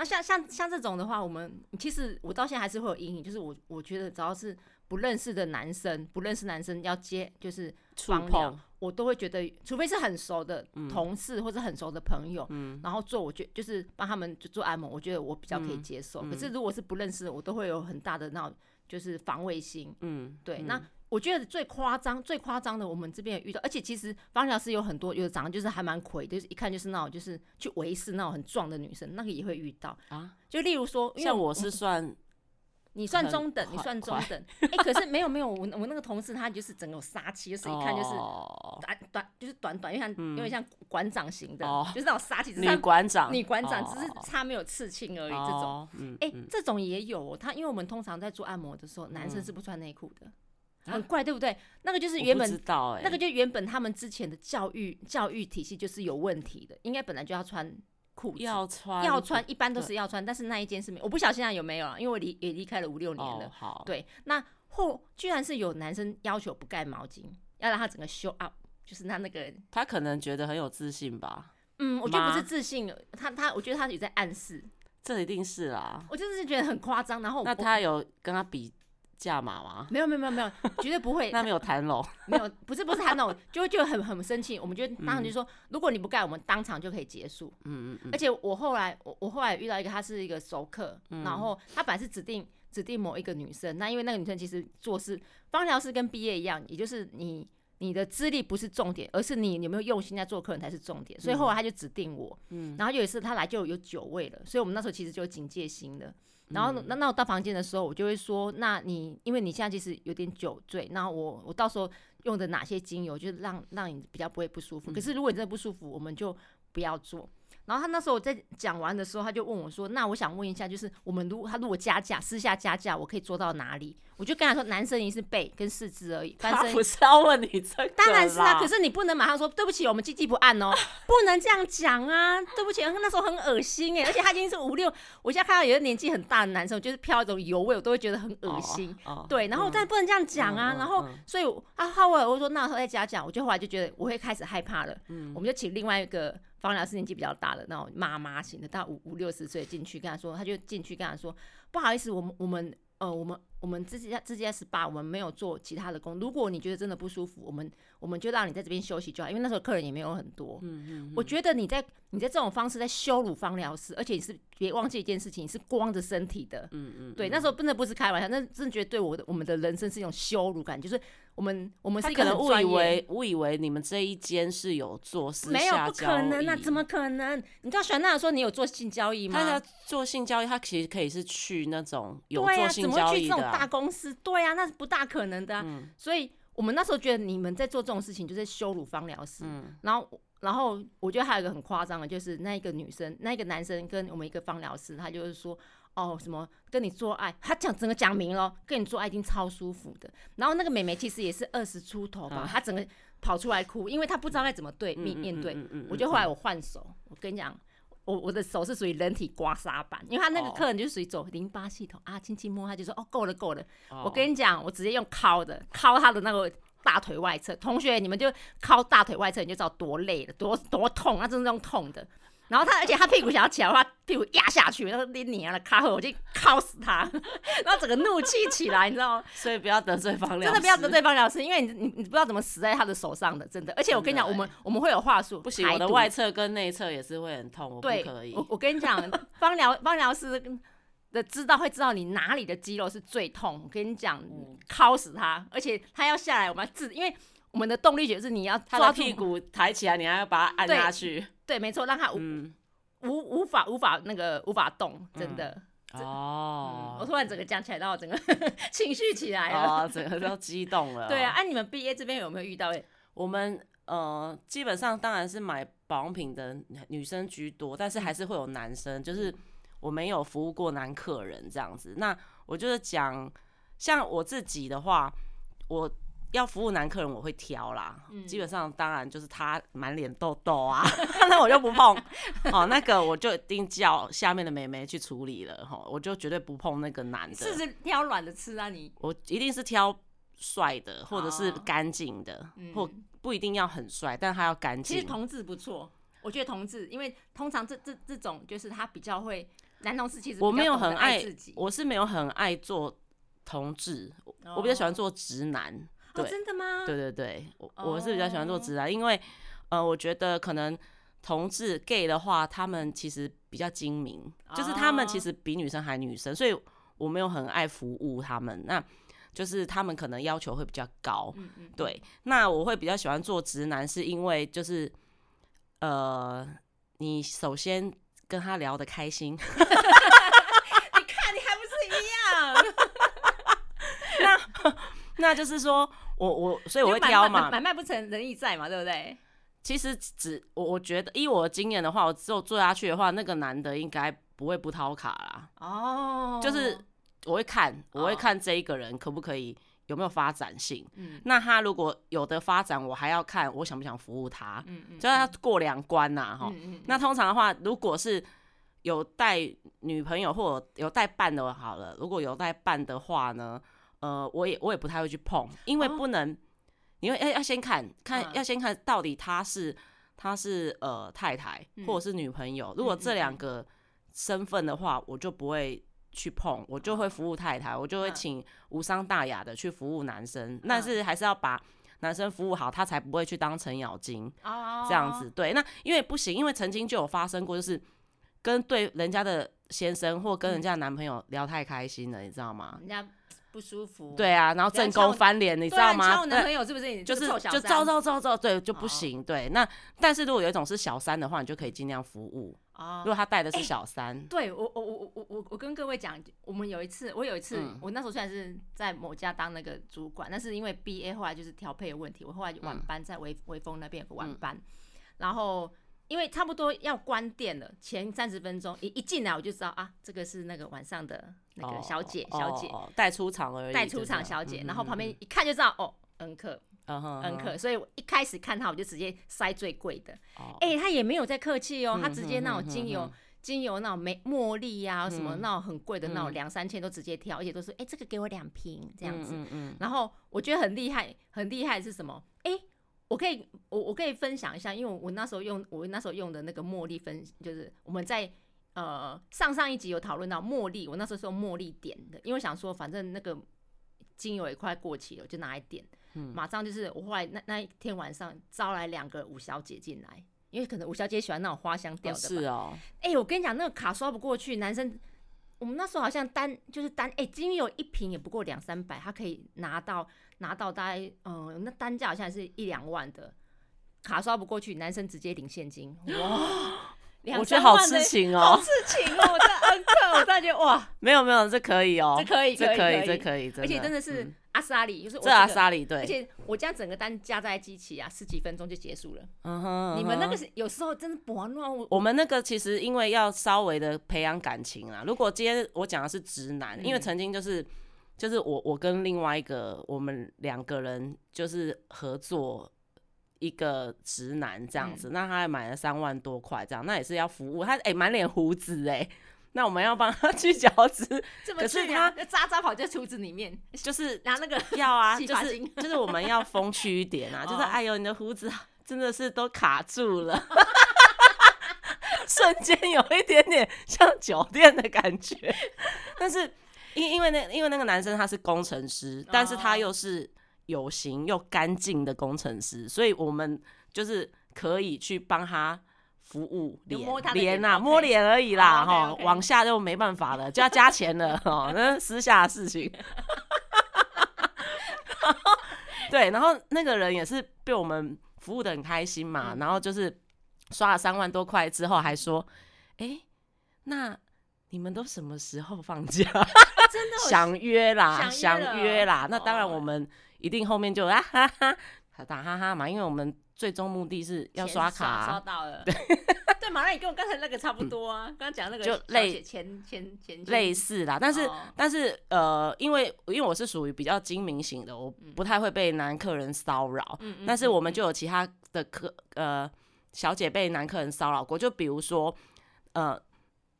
那像像像这种的话，我们其实我到现在还是会有阴影，就是我我觉得只要是不认识的男生，不认识男生要接就是触碰，我都会觉得，除非是很熟的同事或者很熟的朋友，嗯，然后做，我觉就是帮他们就做按摩，我觉得我比较可以接受。可是如果是不认识的，我都会有很大的那种就是防卫心，嗯，对，那。我觉得最夸张、最夸张的，我们这边也遇到，而且其实芳疗师有很多，有的长得就是还蛮魁，就是一看就是那种就是去维持那种很壮的女生，那个也会遇到啊。就例如说，像我是算，你算中等，你算中等，哎，可是没有没有，我我那个同事他就是整个杀气，就是一看就是短短，就是短短，因为像因为像馆长型的，就是那种杀气。女馆长，女馆长只是差没有刺青而已，这种，哎，这种也有。他因为我们通常在做按摩的时候，男生是不穿内裤的。很怪，对不对？那个就是原本，那个就原本他们之前的教育教育体系就是有问题的，应该本来就要穿裤子，要穿要穿，一般都是要穿，但是那一件是没，我不晓得现在有没有了，因为我离也离开了五六年了。好，对，那后居然是有男生要求不盖毛巾，要让他整个 show up，就是他那个，他可能觉得很有自信吧？嗯，我觉得不是自信，他他，我觉得他也在暗示，这一定是啦。我就是觉得很夸张，然后那他有跟他比。价码吗？没有没有没有没有，绝对不会。那没有谈拢，没有，不是不是谈拢，就就很很生气。我们就当场就说，如果你不盖，我们当场就可以结束。嗯嗯嗯。而且我后来我我后来遇到一个，他是一个熟客，然后他本来是指定指定某一个女生，那因为那个女生其实做事，方疗师跟毕业一样，也就是你你的资历不是重点，而是你有没有用心在做客人才是重点。所以后来他就指定我，嗯，然后有一次他来就有酒味了，所以我们那时候其实就有警戒心的。然后那那我到房间的时候，我就会说，那你因为你现在其实有点酒醉，那我我到时候用的哪些精油，就是让让你比较不会不舒服。可是如果你真的不舒服，我们就不要做。然后他那时候在讲完的时候，他就问我说：“那我想问一下，就是我们如果他如果加价，私下加价，我可以做到哪里？”我就跟他说：“男生一是背跟四肢而已。”他不是要问你这个？当然是啊，可是你不能马上说对不起，我们经济不按哦，不能这样讲啊！对不起，那时候很恶心哎，而且他已经是五六，我现在看到有些年纪很大的男生，就是飘一种油味，我都会觉得很恶心。对，然后但不能这样讲啊，然后所以他后来我说那时候再加价，我就后来就觉得我会开始害怕了。嗯，我们就请另外一个。方疗师年纪比较大的那种妈妈型的，大五五六十岁进去跟他说，他就进去跟他说，不好意思，我们我们呃我们我们自己自己在 SPA，，我们没有做其他的工。如果你觉得真的不舒服，我们我们就让你在这边休息就好，因为那时候客人也没有很多。嗯嗯，我觉得你在你在这种方式在羞辱方疗师，而且你是别忘记一件事情，你是光着身体的。嗯嗯，对，那时候真的不是开玩笑，那真的觉得对我的我们的人生是一种羞辱感，就是。我们我们是一个误以为误以为你们这一间是有做私没有不可能啊，怎么可能？你知道玄娜说你有做性交易吗？他做性交易，他其实可以是去那种有做性交易的大公司，对啊，那是不大可能的。所以我们那时候觉得你们在做这种事情就是羞辱方疗师。然后然后我觉得还有一个很夸张的，就是那一个女生，那一个男生跟我们一个方疗师，他就是说。哦，什么跟你做爱？他讲整个讲明了，跟你做爱已经超舒服的。然后那个美眉其实也是二十出头吧，她整个跑出来哭，因为她不知道该怎么对面面对。我就后来我换手，我跟你讲，我我的手是属于人体刮痧板，因为他那个客人就属于走淋巴系统啊，轻轻摸他就说哦够了够了。我跟你讲，我直接用敲的敲他的那个大腿外侧，同学你们就敲大腿外侧，你就知道多累了，多多痛，那真是用痛的。然后他，而且他屁股想要起来的话，屁股压下去，然后你你啊的卡后，我就敲死他，然后整个怒气起来，你知道吗？所以不要得罪方疗，真的不要得罪方疗师，因为你你你不知道怎么死在他的手上的，真的。而且我跟你讲，我们我们会有话术，不行，我的外侧跟内侧也是会很痛，我不可以。我我跟你讲，方疗方疗师的知道会知道你哪里的肌肉是最痛。我跟你讲，敲死他，而且他要下来，我们要治，因为我们的动力学是你要抓屁股抬起来，你还要把它按下去。对，没错，让他无无无法无法那个无法动，真的哦。我突然整个讲起来，到整个 情绪起来了，整个都激动了。对啊，哎，你们毕业这边有没有遇到？我们呃，基本上当然是买保养品的女生居多，但是还是会有男生。就是我没有服务过男客人这样子。那我就是讲，像我自己的话，我要服务男客人，我会挑啦。基本上当然就是他满脸痘痘啊，那我就不碰。哦，那个我就一定叫下面的妹妹去处理了。哈，我就绝对不碰那个男的。是是挑软的吃啊？你我一定是挑帅的，或者是干净的，或不一定要很帅，但他要干净。其实同志不错。我觉得同志，因为通常这这这种就是他比较会男同志，其实我没有很爱自己，我是没有很爱做同志，我比较喜欢做直男。哦，真的吗？对对对，我我是比较喜欢做直男，因为呃，我觉得可能同志 gay 的话，他们其实比较精明，就是他们其实比女生还女生，所以我没有很爱服务他们，那就是他们可能要求会比较高。嗯嗯，对，那我会比较喜欢做直男，是因为就是。呃，你首先跟他聊得开心，你看你还不是一样？那那就是说我我所以我会挑嘛，买卖不成仁义在嘛，对不对？其实只我我觉得，依我的经验的话，我只有做下去的话，那个男的应该不会不掏卡啦。哦，就是我会看，我会看这一个人可不可以。有没有发展性？嗯，那他如果有的发展，我还要看我想不想服务他。嗯嗯，就要他过两关呐，哈。嗯嗯。那通常的话，如果是有带女朋友或有带伴的，好了。如果有带伴的话呢，呃，我也我也不太会去碰，因为不能，因为要要先看看，要先看到底他是他是呃太太或者是女朋友。如果这两个身份的话，我就不会。去碰我就会服务太太，我就会请无伤大雅的去服务男生，但是还是要把男生服务好，他才不会去当程咬金这样子。对，那因为不行，因为曾经就有发生过，就是跟对人家的先生或跟人家的男朋友聊太开心了，你知道吗？人家不舒服。对啊，然后正宫翻脸，你知道吗？男朋友是不是？就是就照照照照，对就不行。对，那但是如果有一种是小三的话，你就可以尽量服务。如果他带的是小三，对我我我我我我跟各位讲，我们有一次，我有一次，我那时候虽然是在某家当那个主管，但是因为 B A 后来就是调配的问题，我后来晚班在微微风那边有个晚班，然后因为差不多要关店了，前三十分钟一一进来我就知道啊，这个是那个晚上的那个小姐小姐带出场而已，带出场小姐，然后旁边一看就知道哦，恩客。恩客，所以我一开始看他，我就直接塞最贵的。哎，他也没有在客气哦，他直接那种精油、精油那种玫茉莉呀，什么那种很贵的那种两三千都直接挑，而且都是哎，这个给我两瓶这样子。然后我觉得很厉害，很厉害是什么？哎，我可以我我可以分享一下，因为我那时候用我那时候用的那个茉莉分，就是我们在呃上上一集有讨论到茉莉，我那时候是用茉莉点的，因为想说反正那个精油也快过期了，就拿来点。嗯马上就是我后来那那一天晚上招来两个五小姐进来，因为可能五小姐喜欢那种花香调的。是哦。哎，我跟你讲，那个卡刷不过去，男生我们那时候好像单就是单哎，精油一瓶也不过两三百，他可以拿到拿到大概嗯，那单价好像是一两万的，卡刷不过去，男生直接领现金。哇！我觉得好痴情哦，好痴情哦！我在恩客，我突然觉得哇，没有没有，这可以哦，这可以，这可以，这可以，而且真的是阿萨里，就是这阿萨里对，而且我家整个单加在机器啊，十几分钟就结束了。嗯哼，你们那个是有时候真的不玩乱。我们那个其实因为要稍微的培养感情啊。如果今天我讲的是直男，因为曾经就是就是我我跟另外一个我们两个人就是合作。一个直男这样子，那他还买了三万多块，这样那也是要服务他，哎，满脸胡子哎，那我们要帮他 去角质，可是他渣渣跑在厨子里面，就是拿那个要啊，就是就是我们要风趣一点啊，就是哎呦你的胡子真的是都卡住了，瞬间有一点点像酒店的感觉，但是因因为那因为那个男生他是工程师，但是他又是。有型又干净的工程师，所以我们就是可以去帮他服务脸脸呐，摸脸而已啦，哈，往下就没办法了，就要加钱了，哦，那私下的事情。对，然后那个人也是被我们服务的很开心嘛，然后就是刷了三万多块之后，还说，哎，那你们都什么时候放假？真的想约啦，想约啦，那当然我们。一定后面就啊哈哈，打哈哈嘛，因为我们最终目的是要刷卡，刷到了。对，对嘛，那你跟我刚才那个差不多啊。刚刚讲那个就类前前前类似啦，但是但是呃，因为因为我是属于比较精明型的，我不太会被男客人骚扰。嗯嗯。但是我们就有其他的客呃小姐被男客人骚扰过，就比如说呃。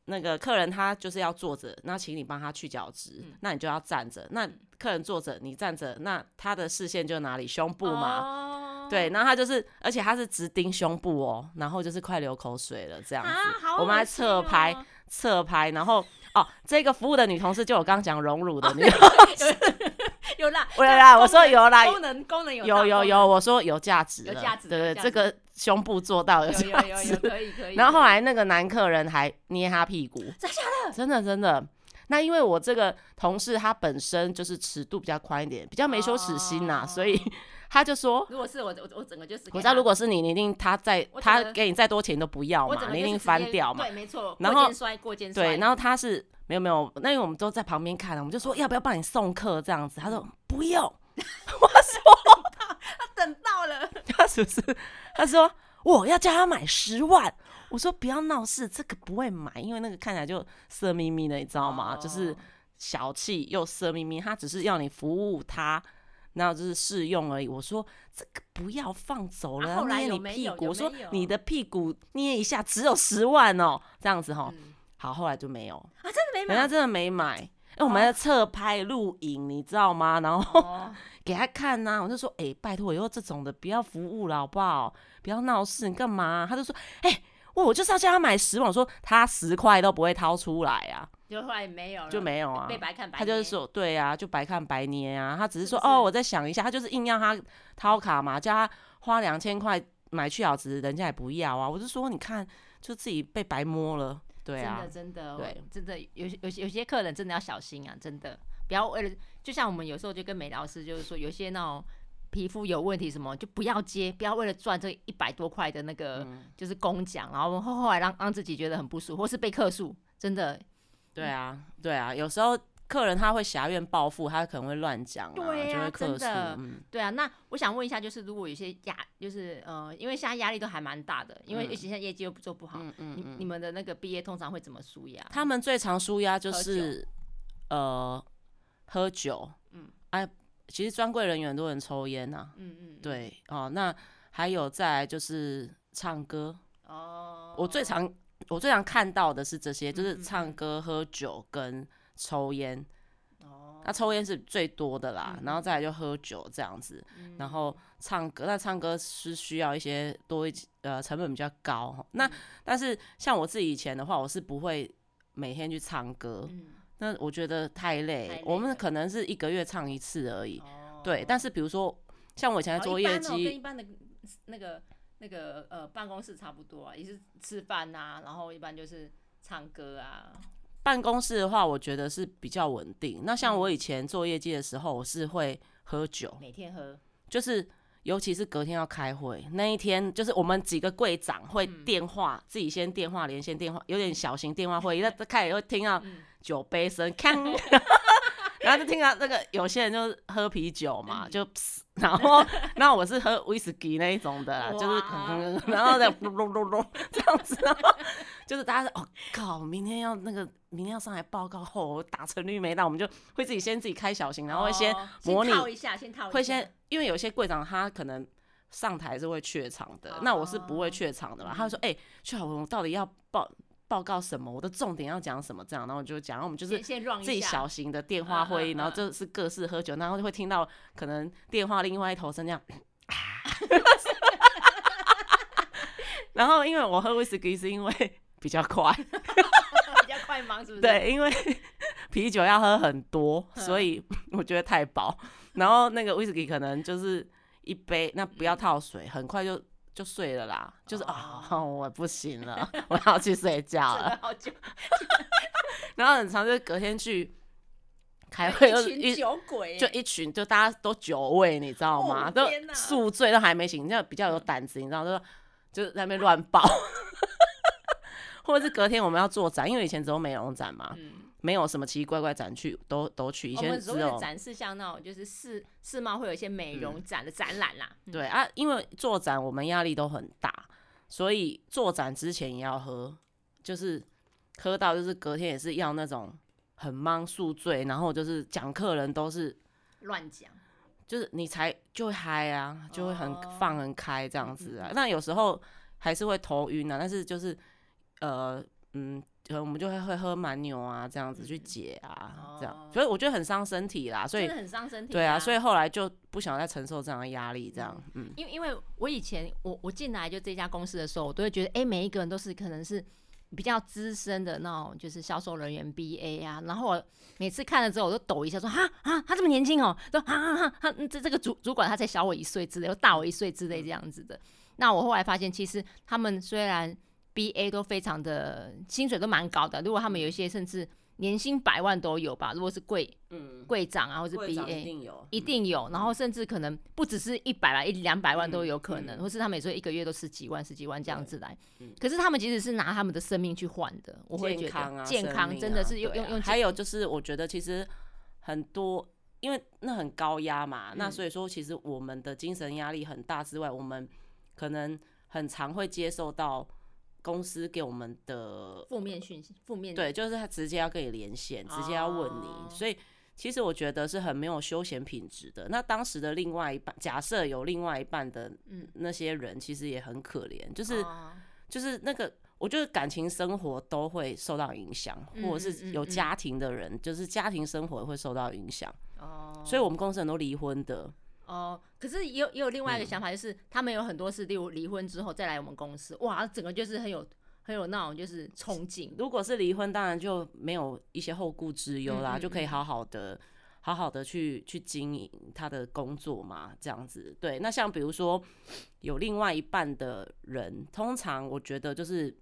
那个客人他就是要坐着，那请你帮他去角质，那你就要站着。那客人坐着，你站着，那他的视线就哪里？胸部嘛。对，然后他就是，而且他是直盯胸部哦，然后就是快流口水了这样子。我们还侧拍，侧拍，然后哦，这个服务的女同事就我刚刚讲荣辱的女同事。有啦，有啦，我说有啦，功能功能有，有有有，我说有价值，有价值，对对，这个胸部做到有价值，可以可以。然后后来那个男客人还捏他屁股，真的真的真的。那因为我这个同事他本身就是尺度比较宽一点，比较没羞耻心呐，所以 他就说，如果是我我我整个就是，我知道如果是你，你一定他再他给你再多钱都不要嘛，你一定翻掉嘛，对，没错。然后摔过肩摔，对，然后他是没有没有，那因为我们都在旁边看了，我们就说要不要帮你送客这样子，他说不用。我说他等到了，他是不是？他说我要叫他买十万。我说不要闹事，这个不会买，因为那个看起来就色眯眯的，你知道吗？就是小气又色眯眯。他只是要你服务他，然后就是试用而已。我说这个不要放走了，捏你屁股。我说你的屁股捏一下，只有十万哦，这样子哈。好，后来就没有啊，真的没买，人家真的没买。我们在侧拍录影，你知道吗？然后 给他看呐，我就说，哎，拜托，以后这种的不要服务了，好不好？不要闹事，你干嘛？他就说，哎，我我就是要叫他买十万，我说他十块都不会掏出来啊，就后来没有，就没有啊，被白看白。他就是说，对啊，就白看白捏啊。他只是说，哦，我再想一下，他就是硬要他掏卡嘛，叫他花两千块买去角质，人家也不要啊。我就说，你看，就自己被白摸了。对啊，真的真的，对，真的有有有些客人真的要小心啊，真的不要为了，就像我们有时候就跟美老师就是说，有些那种皮肤有问题什么，就不要接，不要为了赚这一百多块的那个就是工奖，然后后后来让让自己觉得很不舒服，或是被客诉，真的。对啊，对啊，有时候。客人他会狭怨报复，他可能会乱讲啊，就会客诉。对啊，那我想问一下，就是如果有些压，就是呃，因为现在压力都还蛮大的，因为尤其现在业绩又做不好，嗯嗯你你们的那个毕业通常会怎么舒压？他们最常舒压就是呃喝酒，嗯，哎，其实专柜人员都很抽烟呐，嗯嗯，对哦，那还有再就是唱歌哦，我最常我最常看到的是这些，就是唱歌、喝酒跟。抽烟，哦，那抽烟是最多的啦，然后再来就喝酒这样子，然后唱歌，那唱歌是需要一些多一呃成本比较高，那但是像我自己以前的话，我是不会每天去唱歌，那我觉得太累，我们可能是一个月唱一次而已，对，但是比如说像我以前在做业绩，跟一般的那个那个呃办公室差不多啊，也是吃饭啊，然后一般就是唱歌啊。办公室的话，我觉得是比较稳定。那像我以前做业绩的时候，我是会喝酒，每天喝，就是尤其是隔天要开会那一天，就是我们几个柜长会电话自己先电话连线电话，有点小型电话会议，那开始会听到酒杯声，锵。然后就听到那个有些人就喝啤酒嘛，就，然后那我是喝威士忌那一种的，就是，然后再噜噜噜噜这样子，然后就是大家哦靠，明天要那个明天要上来报告后打成率没到，我们就会自己先自己开小型，然后会先模拟一下，先套会先，因为有些柜长他可能上台是会怯场的，那我是不会怯场的嘛，他就说哎，去好我到底要报。报告什么？我的重点要讲什么？这样，然后我就讲，然后我们就是自己小型的电话会议，然后就是各式喝酒，然后就会听到可能电话另外一头声这样，然后因为我喝威士忌是因为比较快，比较快忙是不是？对，因为啤酒要喝很多，所以我觉得太饱，然后那个威士忌可能就是一杯，那不要套水，很快就。就睡了啦，就是啊，我不行了，我要去睡觉了。然后很长，就隔天去开会，一群酒鬼，就一群，就大家都酒味，你知道吗？都宿醉，都还没醒，那比较有胆子，你知道，就就在那边乱爆。或者是隔天我们要做展，因为以前只有美容展嘛，没有什么奇奇怪怪展去，都都去。以前只有展示像那种就是世世贸会有一些美容展的展览啦。对啊，因为做展我们压力都很大，所以做展之前也要喝，就是喝到就是隔天也是要那种很忙宿醉，然后就是讲客人都是乱讲，就是你才就会嗨啊，就会很放很开这样子啊。那有时候还是会头晕啊，但是就是呃嗯。我们就会会喝蛮牛啊，这样子去解啊，这样，所以我觉得很伤身体啦，所以很伤身体。对啊，所以后来就不想再承受这样的压力，这样，嗯。因为因为我以前我我进来就这家公司的时候，我都会觉得，哎，每一个人都是可能是比较资深的那种，就是销售人员 B A 啊。然后我每次看了之后，我都抖一下，说哈啊，他这么年轻哦，说哈哈哈，他这这个主主管他才小我一岁之类，又大我一岁之类这样子的。那我后来发现，其实他们虽然 B A 都非常的薪水都蛮高的，如果他们有一些甚至年薪百万都有吧。如果是贵嗯贵长啊，或是 B A 一定有一定有，然后甚至可能不只是一百万一两百万都有可能，或是他们说一个月都十几万十几万这样子来。可是他们其实是拿他们的生命去换的，我会觉得健康真的是用用用。还有就是我觉得其实很多因为那很高压嘛，那所以说其实我们的精神压力很大之外，我们可能很常会接受到。公司给我们的负面讯息，负面对，就是他直接要跟你连线，直接要问你，所以其实我觉得是很没有休闲品质的。那当时的另外一半，假设有另外一半的那些人，其实也很可怜，就是就是那个，我觉得感情生活都会受到影响，或者是有家庭的人，就是家庭生活会受到影响。哦，所以我们公司很多离婚的。哦，可是也有也有另外一个想法，就是他们有很多是例如离婚之后再来我们公司，哇，整个就是很有很有那种就是憧憬。如果是离婚，当然就没有一些后顾之忧啦，就可以好好的好好的去去经营他的工作嘛，这样子。对，那像比如说有另外一半的人，通常我觉得就是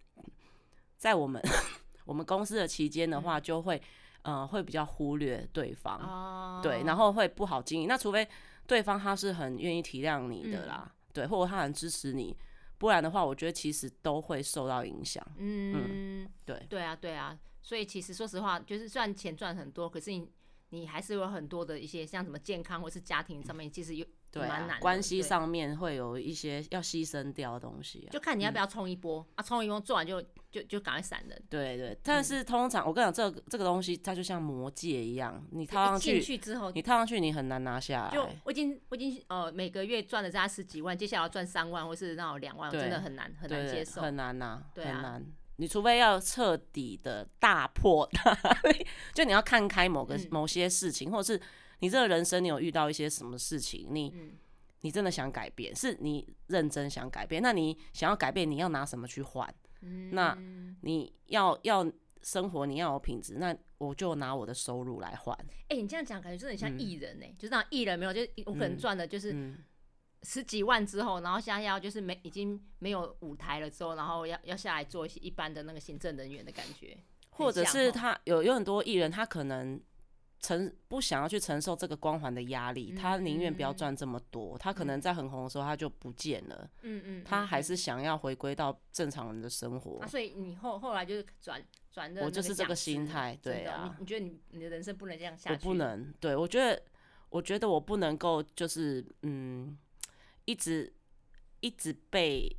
在我们 我们公司的期间的话，就会嗯会比较忽略对方，对，然后会不好经营。那除非对方他是很愿意体谅你的啦，对，或者他很支持你，不然的话，我觉得其实都会受到影响。嗯，对，对啊，对啊，所以其实说实话，就是赚钱赚很多，可是你你还是有很多的一些像什么健康或是家庭上面，其实有。对啊，关系上面会有一些要牺牲掉的东西，就看你要不要冲一波啊！冲一波做完就就就赶快散人。对对，但是通常我跟你讲，这个这个东西它就像魔戒一样，你套上去去之后，你套上去你很难拿下来。就我已经我已经呃每个月赚了加十几万，接下来要赚三万或是那种两万，真的很难很难接受，很难呐，很难。你除非要彻底的大破大，就你要看开某个某些事情，或者是。你这个人生，你有遇到一些什么事情？你你真的想改变，是你认真想改变。那你想要改变，你要拿什么去换？那你要要生活，你要有品质，那我就拿我的收入来换。哎，你这样讲感觉真的很像艺人呢，就是那艺人没有，就是我可能赚的就是十几万之后，然后现在要就是没已经没有舞台了之后，然后要要下来做一些一般的那个行政人员的感觉，或者是他有有很多艺人，他可能。承不想要去承受这个光环的压力，他宁愿不要赚这么多。他可能在很红的时候他就不见了，嗯嗯，他还是想要回归到正常人的生活。所以你后后来就是转转的，我就是这个心态，对啊。你觉得你你的人生不能这样下去？我不能，对我觉得我觉得我不能够就是嗯，一直一直被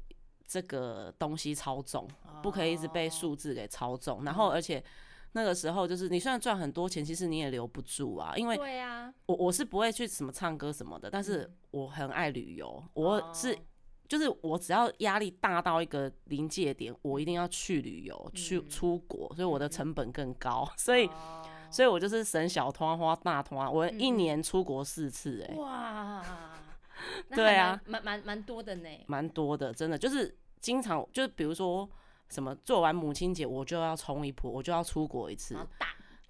这个东西操纵，不可以一直被数字给操纵，然后而且。那个时候就是你虽然赚很多钱，其实你也留不住啊，因为对啊，我我是不会去什么唱歌什么的，但是我很爱旅游，我是就是我只要压力大到一个临界点，我一定要去旅游去出国，所以我的成本更高，所以所以我就是省小团花大团，我一年出国四次，哎，哇，对啊，蛮蛮蛮多的呢，蛮多的，真的就是经常就是比如说。什么做完母亲节我就要冲一波，我就要出国一次，大，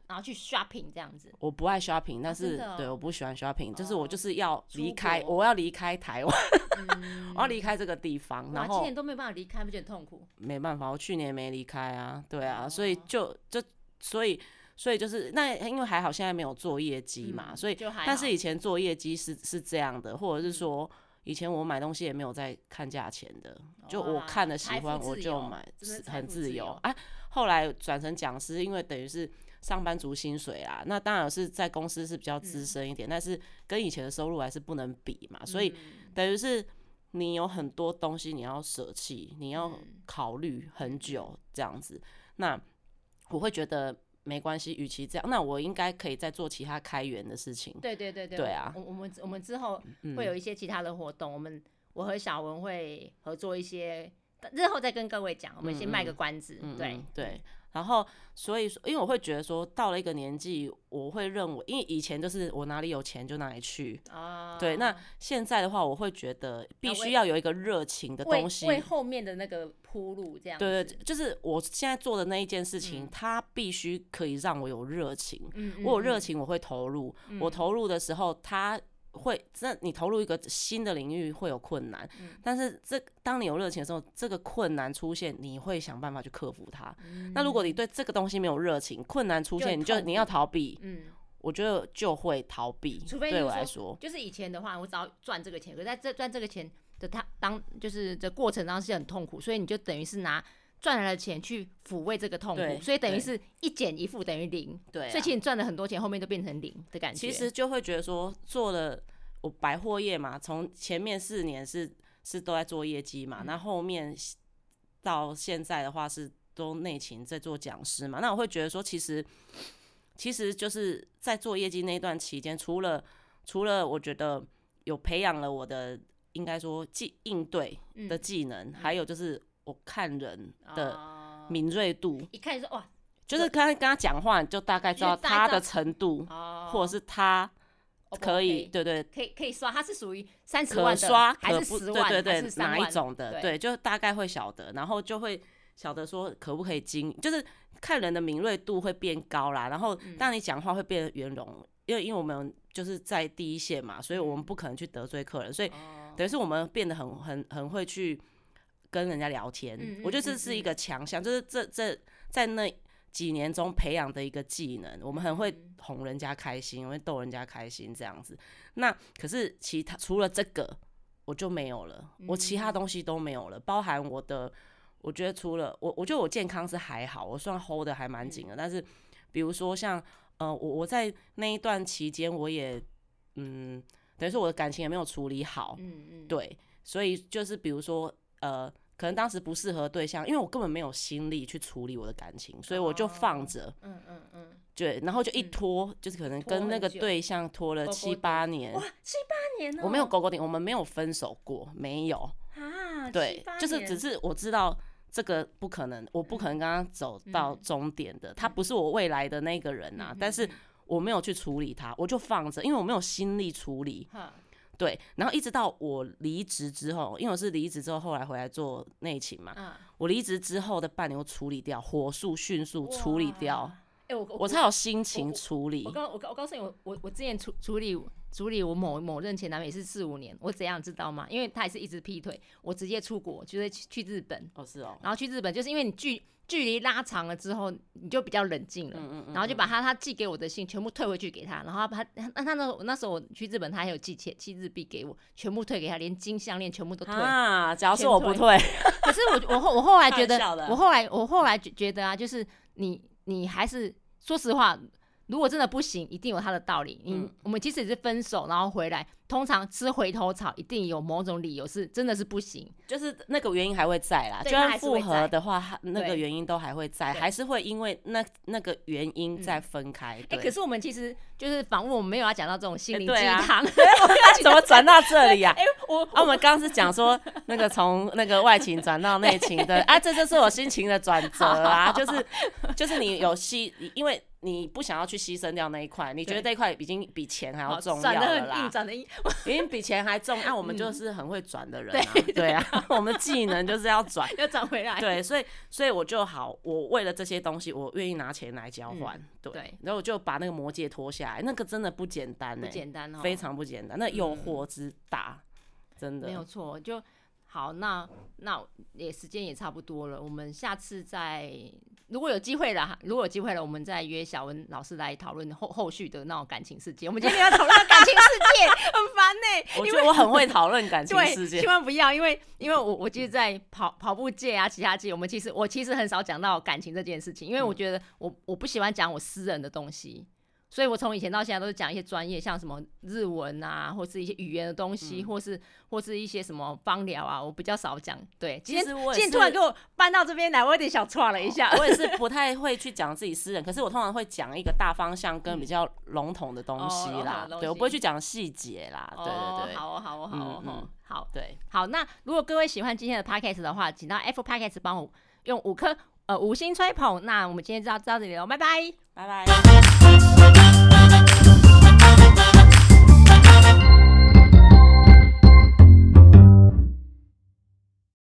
然后去 shopping 这样子。我不爱 shopping，但是对我不喜欢 shopping，就是我就是要离开，我要离开台湾，我要离开这个地方。然后今年都没办法离开，不觉得很痛苦？没办法，我去年没离开啊，对啊，所以就就所以所以就是那因为还好现在没有做业绩嘛，所以但是以前做业绩是是这样的，或者是说。以前我买东西也没有在看价钱的，就我看了喜欢我就买，很自由。哎，后来转成讲师，因为等于是上班族薪水啦。那当然是在公司是比较资深一点，但是跟以前的收入还是不能比嘛。所以等于是你有很多东西你要舍弃，你要考虑很久这样子。那我会觉得。没关系，与其这样，那我应该可以再做其他开源的事情。对对对对，对啊，我我们我们之后会有一些其他的活动，我们我和小文会合作一些，日后再跟各位讲。我们先卖个关子，对对。然后，所以说，因为我会觉得说，到了一个年纪，我会认为，因为以前就是我哪里有钱就哪里去啊。对，那现在的话，我会觉得必须要有一个热情的东西，为后面的那个铺路，这样。对对，就是我现在做的那一件事情，它必须可以让我有热情。嗯我有热情，我会投入。我投入的时候，它。会，那你投入一个新的领域会有困难，但是这当你有热情的时候，这个困难出现，你会想办法去克服它。那如果你对这个东西没有热情，困难出现，你就你要逃避，嗯，我觉得就会逃避。除非对我来说，就是以前的话，我只要赚这个钱，可在这赚这个钱的他当就是这过程当中是很痛苦，所以你就等于是拿。赚来的钱去抚慰这个痛苦，所以等于是一减一负等于零。对，所以其实你赚了很多钱，后面都变成零的感觉。其实就会觉得说，做了我百货业嘛，从前面四年是是都在做业绩嘛，那后面到现在的话是都内勤在做讲师嘛，那我会觉得说，其实其实就是在做业绩那段期间，除了除了我觉得有培养了我的应该说技应对的技能，还有就是。我看人的敏锐度，一看就说哇，就是刚跟他讲话，就大概知道他的程度，或者是他可以，对对，可以可以刷，他是属于三十万刷还是十万，对对对，哪一种的，对，就大概会晓得，然后就会晓得说可不可以经，就是看人的敏锐度会变高啦，然后当你讲话会变得圆融，因为因为我们就是在第一线嘛，所以我们不可能去得罪客人，所以等于是我们变得很很很会去。跟人家聊天，我觉得这是一个强项，就是这这在那几年中培养的一个技能。我们很会哄人家开心，会逗人家开心这样子。那可是其他除了这个，我就没有了，我其他东西都没有了，包含我的，我觉得除了我，我觉得我健康是还好，我算 hold 的还蛮紧的。但是比如说像呃，我我在那一段期间，我也嗯，等于说我的感情也没有处理好，嗯嗯，对，所以就是比如说。呃，可能当时不适合对象，因为我根本没有心力去处理我的感情，所以我就放着。嗯嗯嗯。对，然后就一拖，就是可能跟那个对象拖了七八年。哇，七八年呢我没有勾勾顶，我们没有分手过，没有。啊。对，就是只是我知道这个不可能，我不可能跟他走到终点的，他不是我未来的那个人呐。但是我没有去处理他，我就放着，因为我没有心力处理。对，然后一直到我离职之后，因为我是离职之后后来回来做内勤嘛，嗯我离职之后的半年我处理掉，火速迅速处理掉，哎我我才有心情处理。我告我我告诉你，我我我之前处处理处理我某某任前男友也是四五年，我怎样知道吗？因为他也是一直劈腿，我直接出国，就是去去日本。哦是哦，然后去日本就是因为你距。距离拉长了之后，你就比较冷静了，然后就把他他寄给我的信全部退回去给他，然后他那他那那时候我去日本，他还有寄钱寄日币给我，全部退给他，连金项链全部都退。啊，假如是我不退，可是我我后我后来觉得，我后来我后来觉得啊，就是你你还是说实话。如果真的不行，一定有他的道理。你我们即使是分手，然后回来，通常吃回头草，一定有某种理由是真的是不行，就是那个原因还会在啦。就算复合的话，那个原因都还会在，还是会因为那那个原因再分开。哎，可是我们其实就是访问，我们没有要讲到这种心灵鸡汤，怎么转到这里呀？哎，我啊，我们刚刚是讲说那个从那个外情转到内情的，啊，这就是我心情的转折啊，就是就是你有吸，因为。你不想要去牺牲掉那一块，你觉得这一块已经比钱还要重要了啦，已经比钱还重。那我们就是很会转的人啊，对啊，我们技能就是要转，要转回来。对，所以所以我就好，我为了这些东西，我愿意拿钱来交换。对，然后我就把那个魔戒脱下来，那个真的不简单呢，不简单哦，非常不简单，那诱惑之大，真的没有错。就好，那那也时间也差不多了，我们下次再。如果有机会了，如果有机会了，我们再约小文老师来讨论后后续的那种感情世界。我们今天要讨论感情世界，很烦呢。我觉得我很会讨论感情世界，千万不要，因为因为我我其实，在跑跑步界啊，其他界，我们其实我其实很少讲到感情这件事情，因为我觉得我我不喜欢讲我私人的东西。所以，我从以前到现在都是讲一些专业，像什么日文啊，或是一些语言的东西，或是或是一些什么芳疗啊，我比较少讲。对，今天今天突然给我搬到这边来，我有点小错了一下。我也是 不太会去讲自己私人，可是我通常会讲一个大方向跟比较笼统的东西啦。对，我不会去讲细节啦。对对对，好哦，好哦，好哦，好，好，对，好。那如果各位喜欢今天的 podcast 的话，请到 Apple Podcast 帮我用五颗呃五星吹捧。那我们今天就到这里了，拜拜，拜拜。